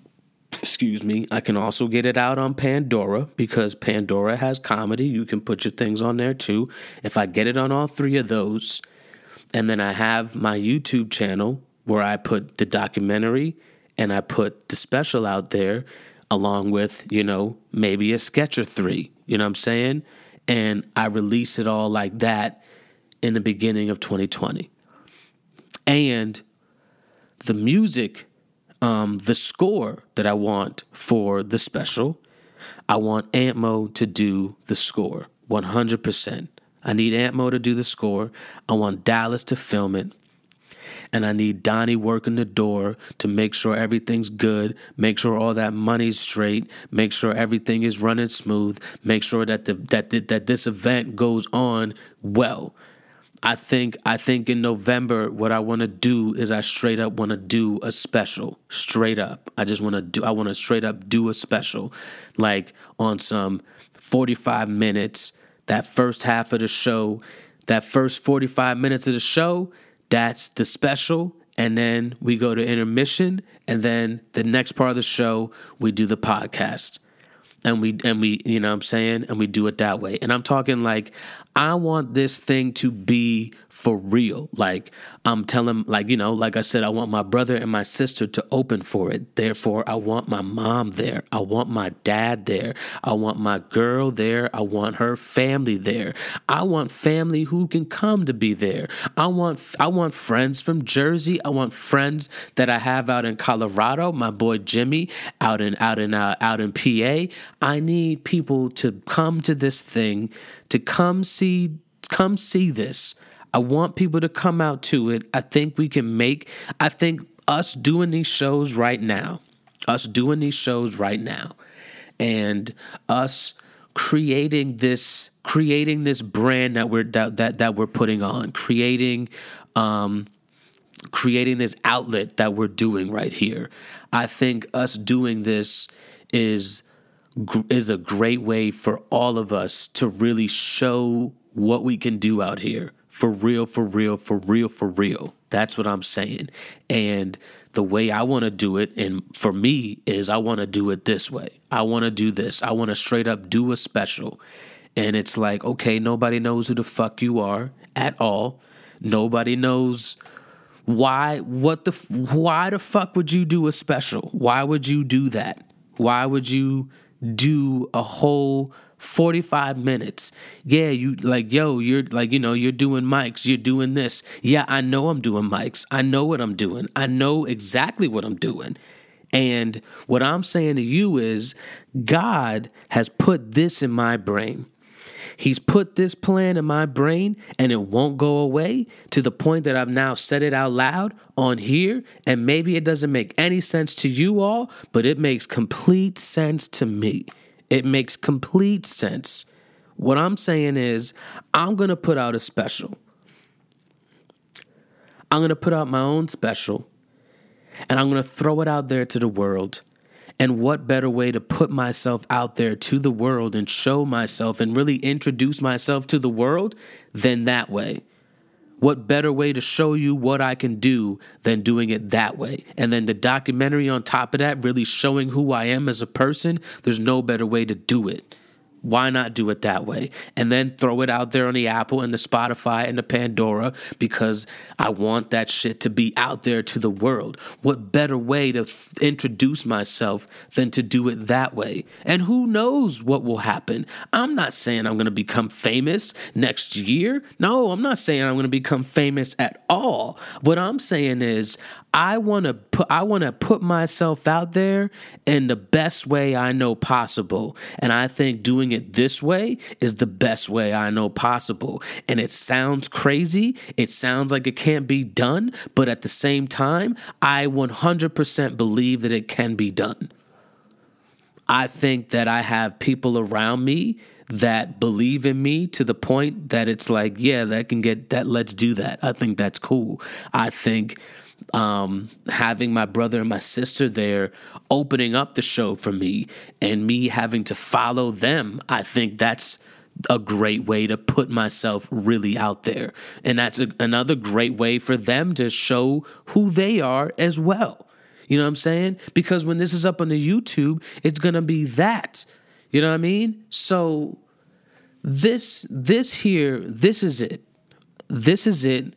excuse me, I can also get it out on Pandora because Pandora has comedy. You can put your things on there too. If I get it on all three of those, and then I have my YouTube channel where I put the documentary and I put the special out there along with, you know, maybe a sketch or three, you know what I'm saying? And I release it all like that in the beginning of 2020. And the music um, the score that I want for the special, I want Antmo to do the score 100%. I need Antmo to do the score. I want Dallas to film it. And I need Donnie working the door to make sure everything's good, make sure all that money's straight, make sure everything is running smooth, make sure that the, that the, that this event goes on well. I think I think in November what I want to do is I straight up want to do a special. Straight up. I just want to do I want to straight up do a special like on some 45 minutes that first half of the show, that first 45 minutes of the show, that's the special. And then we go to intermission and then the next part of the show we do the podcast. And we and we you know I'm saying? And we do it that way. And I'm talking like I want this thing to be for real. Like I'm telling, like you know, like I said, I want my brother and my sister to open for it. Therefore, I want my mom there. I want my dad there. I want my girl there. I want her family there. I want family who can come to be there. I want I want friends from Jersey. I want friends that I have out in Colorado. My boy Jimmy out in out in uh, out in PA. I need people to come to this thing to come see come see this. I want people to come out to it. I think we can make I think us doing these shows right now, us doing these shows right now and us creating this creating this brand that we're that that, that we're putting on, creating um creating this outlet that we're doing right here. I think us doing this is is a great way for all of us to really show what we can do out here for real, for real, for real, for real. That's what I'm saying. And the way I want to do it, and for me, is I want to do it this way. I want to do this. I want to straight up do a special. And it's like, okay, nobody knows who the fuck you are at all. Nobody knows why, what the, why the fuck would you do a special? Why would you do that? Why would you do a whole 45 minutes. Yeah, you like, yo, you're like, you know, you're doing mics, you're doing this. Yeah, I know I'm doing mics. I know what I'm doing. I know exactly what I'm doing. And what I'm saying to you is, God has put this in my brain. He's put this plan in my brain and it won't go away to the point that I've now said it out loud on here. And maybe it doesn't make any sense to you all, but it makes complete sense to me. It makes complete sense. What I'm saying is, I'm going to put out a special. I'm going to put out my own special and I'm going to throw it out there to the world. And what better way to put myself out there to the world and show myself and really introduce myself to the world than that way? What better way to show you what I can do than doing it that way? And then the documentary on top of that, really showing who I am as a person, there's no better way to do it. Why not do it that way? And then throw it out there on the Apple and the Spotify and the Pandora because I want that shit to be out there to the world. What better way to f- introduce myself than to do it that way? And who knows what will happen? I'm not saying I'm going to become famous next year. No, I'm not saying I'm going to become famous at all. What I'm saying is I want to put I want to put myself out there in the best way I know possible. And I think doing it this way is the best way I know possible. And it sounds crazy. It sounds like it can't be done, but at the same time, I 100% believe that it can be done. I think that I have people around me that believe in me to the point that it's like, yeah, that can get that let's do that. I think that's cool. I think um, having my brother and my sister there opening up the show for me and me having to follow them, I think that's a great way to put myself really out there. And that's a, another great way for them to show who they are as well. You know what I'm saying? Because when this is up on the YouTube, it's going to be that. You know what I mean? So this this here, this is it. This is it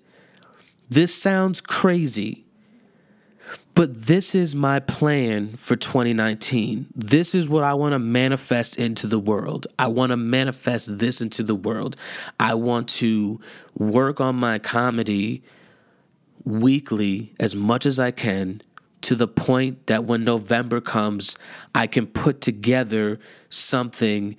this sounds crazy, but this is my plan for 2019. This is what I want to manifest into the world. I want to manifest this into the world. I want to work on my comedy weekly as much as I can to the point that when November comes, I can put together something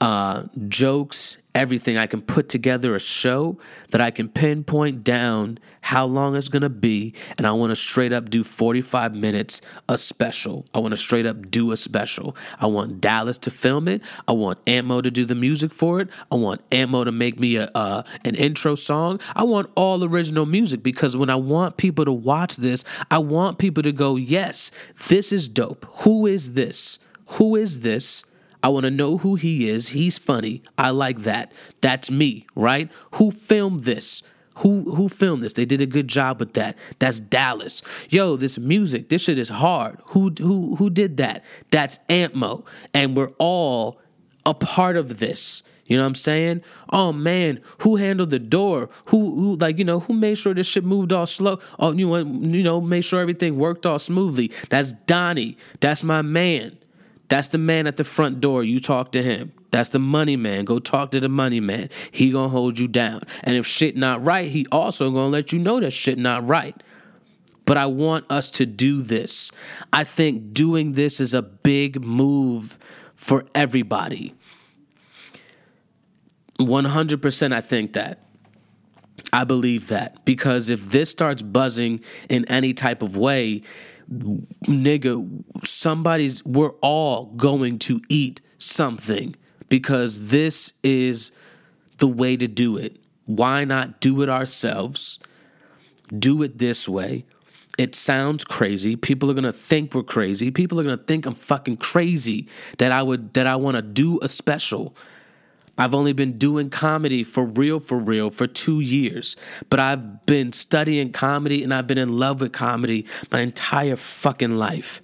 uh, jokes, everything. I can put together a show that I can pinpoint down how long it's gonna be, and I want to straight up do 45 minutes a special. I want to straight up do a special. I want Dallas to film it. I want Antmo to do the music for it. I want Antmo to make me a uh, an intro song. I want all original music because when I want people to watch this, I want people to go, "Yes, this is dope. Who is this? Who is this?" I want to know who he is. He's funny. I like that. That's me, right? Who filmed this? Who who filmed this? They did a good job with that. That's Dallas. Yo, this music, this shit is hard. Who who who did that? That's Antmo. And we're all a part of this. You know what I'm saying? Oh man, who handled the door? Who who like you know who made sure this shit moved all slow? Oh, you know you know made sure everything worked all smoothly. That's Donnie. That's my man. That's the man at the front door. You talk to him. That's the money man. Go talk to the money man. He gonna hold you down. And if shit not right, he also gonna let you know that shit not right. But I want us to do this. I think doing this is a big move for everybody. 100% I think that. I believe that because if this starts buzzing in any type of way, nigga, somebody's, we're all going to eat something because this is the way to do it. Why not do it ourselves? Do it this way. It sounds crazy. People are gonna think we're crazy. People are gonna think I'm fucking crazy that I would that I want to do a special. I've only been doing comedy for real, for real, for two years. But I've been studying comedy and I've been in love with comedy my entire fucking life.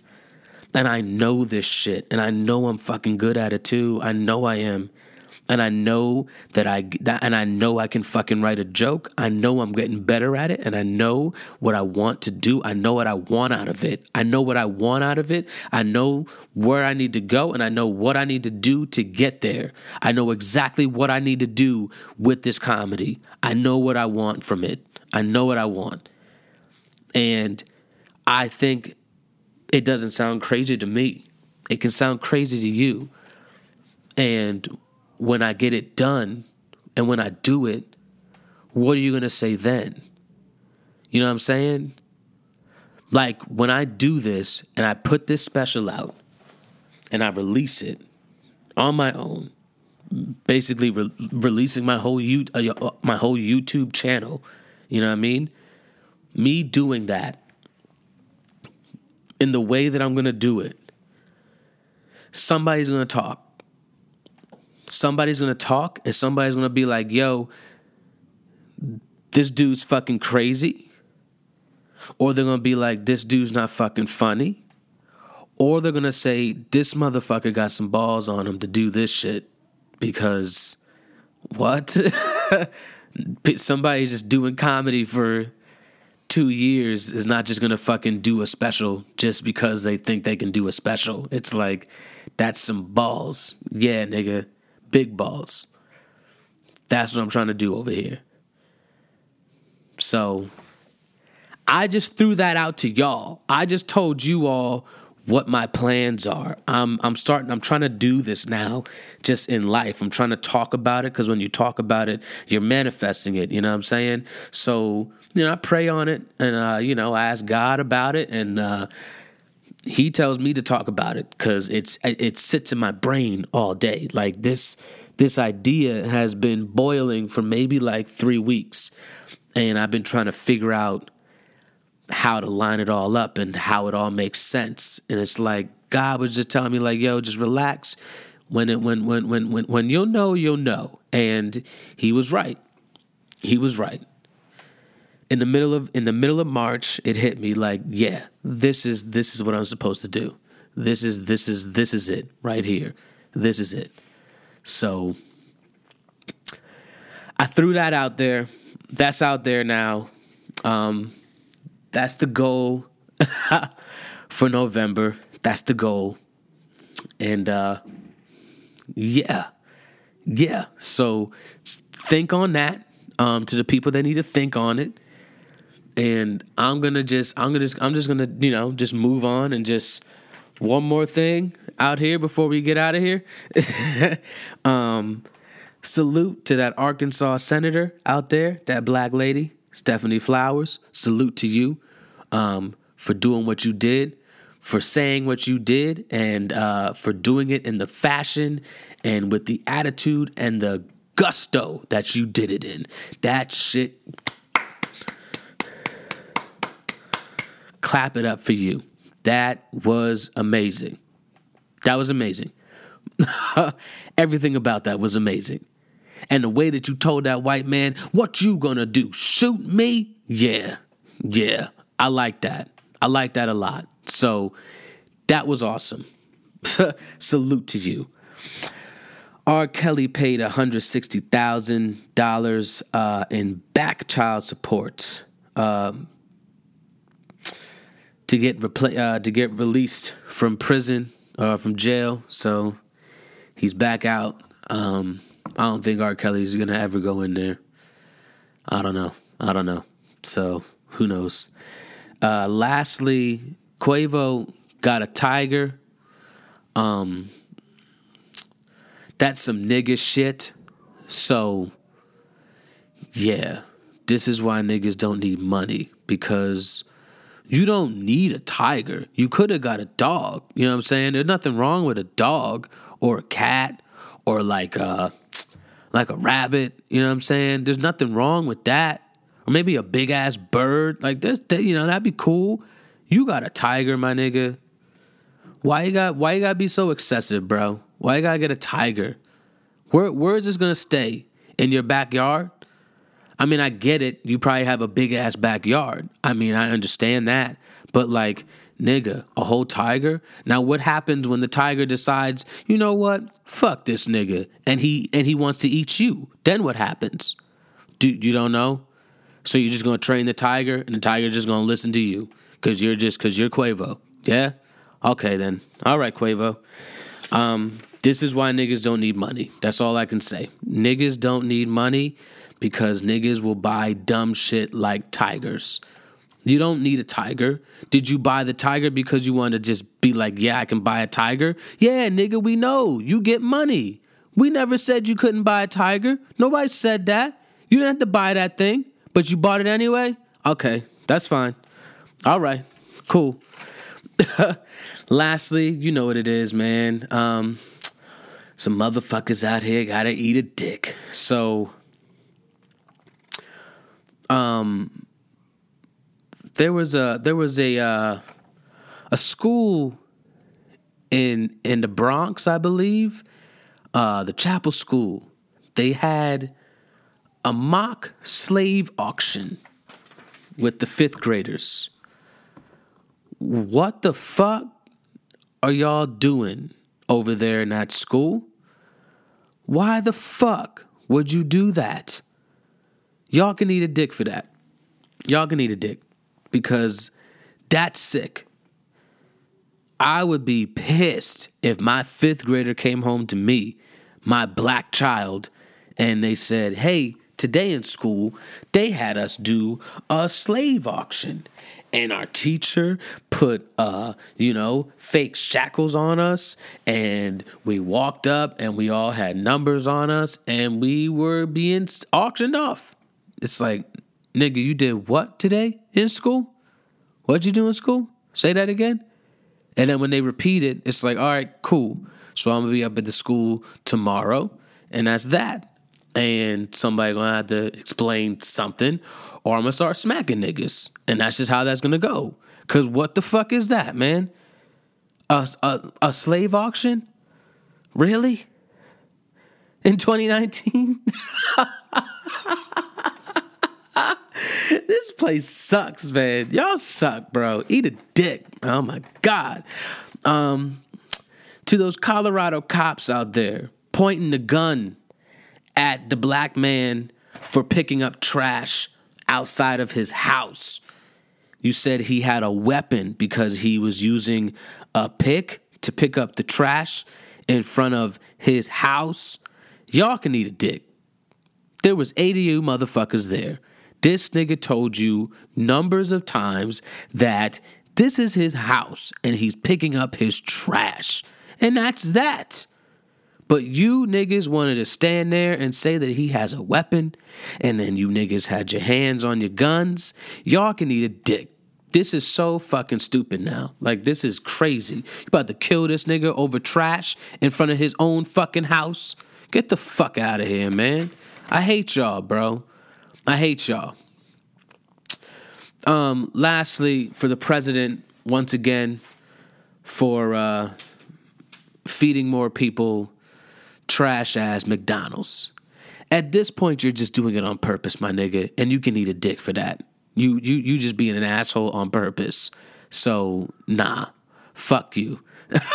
And I know this shit. And I know I'm fucking good at it too. I know I am and I know that I that, and I know I can fucking write a joke. I know I'm getting better at it and I know what I want to do. I know what I want out of it. I know what I want out of it. I know where I need to go and I know what I need to do to get there. I know exactly what I need to do with this comedy. I know what I want from it. I know what I want. And I think it doesn't sound crazy to me. It can sound crazy to you. And when I get it done and when I do it, what are you going to say then? You know what I'm saying? Like when I do this and I put this special out and I release it on my own, basically re- releasing my whole you uh, my whole YouTube channel, you know what I mean? Me doing that in the way that I'm going to do it. Somebody's going to talk. Somebody's to talk and somebody's to be like, "Yo, this dude's fucking crazy." Or they're gonna be like, this dude's not fucking funny. Or they're gonna say, this motherfucker got some balls on him to do this shit. Because what? Somebody's just doing comedy for two years is not just gonna fucking do a special just because they think they can do a special. It's like, that's some balls. Yeah, nigga. Big balls. That's what I'm trying to do over here. So I just threw that out to y'all. I just told you all what my plans are. I'm I'm starting I'm trying to do this now just in life. I'm trying to talk about it cuz when you talk about it, you're manifesting it, you know what I'm saying? So, you know, I pray on it and uh, you know, I ask God about it and uh he tells me to talk about it cuz it's it sits in my brain all day. Like this this idea has been boiling for maybe like 3 weeks and I've been trying to figure out how to line it all up and how it all makes sense. And it's like God was just telling me, like, yo, just relax. When it when when when when when you'll know, you'll know. And he was right. He was right. In the middle of in the middle of March, it hit me like, yeah, this is this is what I'm supposed to do. This is this is this is it right here. This is it. So I threw that out there. That's out there now. Um, that's the goal for November. That's the goal. And uh yeah. Yeah. So think on that. Um to the people that need to think on it. And I'm gonna just I'm gonna just I'm just gonna, you know, just move on and just one more thing out here before we get out of here. um salute to that Arkansas senator out there, that black lady. Stephanie Flowers, salute to you um, for doing what you did, for saying what you did, and uh, for doing it in the fashion and with the attitude and the gusto that you did it in. That shit. Clap it up for you. That was amazing. That was amazing. Everything about that was amazing. And the way that you told that white man, what you gonna do? Shoot me? Yeah. Yeah. I like that. I like that a lot. So that was awesome. Salute to you. R. Kelly paid $160,000 uh, in back child support um, to get repla- uh, to get released from prison or uh, from jail. So he's back out. Um, I don't think R. Kelly's gonna ever go in there. I don't know. I don't know. So who knows? Uh, lastly, Quavo got a tiger. Um, that's some nigga shit. So, yeah, this is why niggas don't need money because you don't need a tiger. You could have got a dog. You know what I'm saying? There's nothing wrong with a dog or a cat or like a like a rabbit. You know what I'm saying? There's nothing wrong with that. Or maybe a big ass bird. Like this, that, you know, that'd be cool. You got a tiger, my nigga. Why you got why you gotta be so excessive, bro? Why you gotta get a tiger? Where where is this gonna stay? In your backyard? I mean, I get it. You probably have a big ass backyard. I mean, I understand that. But like, nigga, a whole tiger. Now, what happens when the tiger decides, you know what? Fuck this nigga, and he and he wants to eat you? Then what happens? Do you don't know? So you're just gonna train the tiger, and the tiger just gonna listen to you because you're just because you're Quavo. Yeah. Okay then. All right, Quavo. Um, this is why niggas don't need money. That's all I can say. Niggas don't need money because niggas will buy dumb shit like tigers. You don't need a tiger. Did you buy the tiger because you want to just be like, yeah, I can buy a tiger? Yeah, nigga, we know. You get money. We never said you couldn't buy a tiger. Nobody said that. You didn't have to buy that thing, but you bought it anyway? Okay, that's fine. All right, cool. Lastly, you know what it is, man. Um, some motherfuckers out here gotta eat a dick. So, um, there was a there was a uh, a school in in the Bronx, I believe, uh, the Chapel School. They had a mock slave auction with the fifth graders. What the fuck are y'all doing over there in that school? Why the fuck would you do that? Y'all can eat a dick for that. Y'all can eat a dick because that's sick. I would be pissed if my fifth grader came home to me, my black child, and they said, Hey, today in school, they had us do a slave auction. And our teacher put, uh, you know, fake shackles on us. And we walked up and we all had numbers on us and we were being auctioned off. It's like, nigga, you did what today in school? What'd you do in school? Say that again. And then when they repeat it, it's like, all right, cool. So I'm gonna be up at the school tomorrow, and that's that. And somebody gonna have to explain something, or I'm gonna start smacking niggas, and that's just how that's gonna go. Cause what the fuck is that, man? A a, a slave auction? Really? In 2019? this place sucks, man. Y'all suck, bro. Eat a dick. Oh my god. Um, to those Colorado cops out there pointing the gun at the black man for picking up trash outside of his house. You said he had a weapon because he was using a pick to pick up the trash in front of his house. Y'all can eat a dick. There was 80 of you motherfuckers there. This nigga told you numbers of times that this is his house and he's picking up his trash. And that's that. But you niggas wanted to stand there and say that he has a weapon, and then you niggas had your hands on your guns. Y'all can eat a dick. This is so fucking stupid now. Like, this is crazy. You about to kill this nigga over trash in front of his own fucking house? Get the fuck out of here, man. I hate y'all, bro. I hate y'all. Um, lastly, for the president, once again, for uh, feeding more people trash ass McDonald's. At this point, you're just doing it on purpose, my nigga, and you can eat a dick for that. You you you just being an asshole on purpose. So nah, fuck you.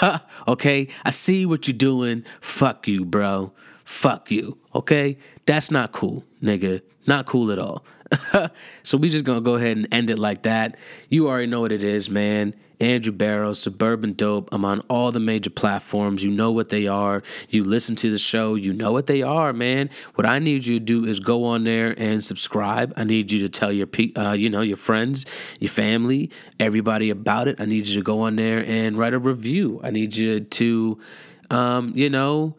okay, I see what you're doing. Fuck you, bro. Fuck you. Okay, that's not cool, nigga. Not cool at all. so we just gonna go ahead and end it like that. You already know what it is, man. Andrew Barrow, Suburban Dope. I'm on all the major platforms. You know what they are. You listen to the show. You know what they are, man. What I need you to do is go on there and subscribe. I need you to tell your, pe uh, you know, your friends, your family, everybody about it. I need you to go on there and write a review. I need you to, um, you know,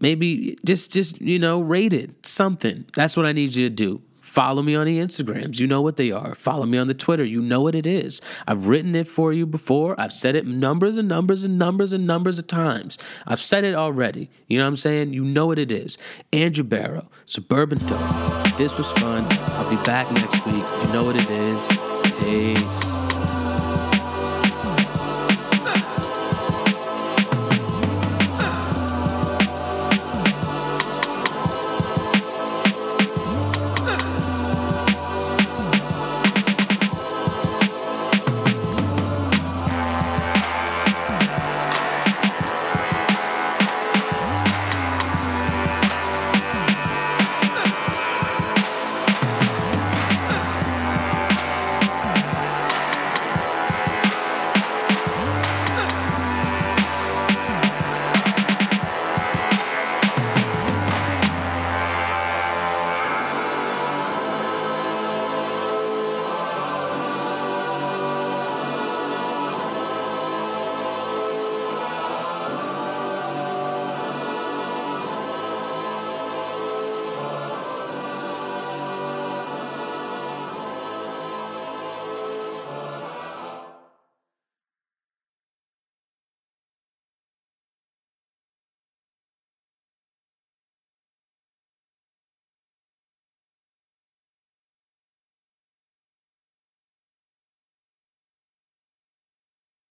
maybe just, just you know, rate it something. That's what I need you to do. Follow me on the Instagrams. You know what they are. Follow me on the Twitter. You know what it is. I've written it for you before. I've said it numbers and numbers and numbers and numbers of times. I've said it already. You know what I'm saying? You know what it is. Andrew Barrow, Suburban Dope. This was fun. I'll be back next week. You know what it is. Peace.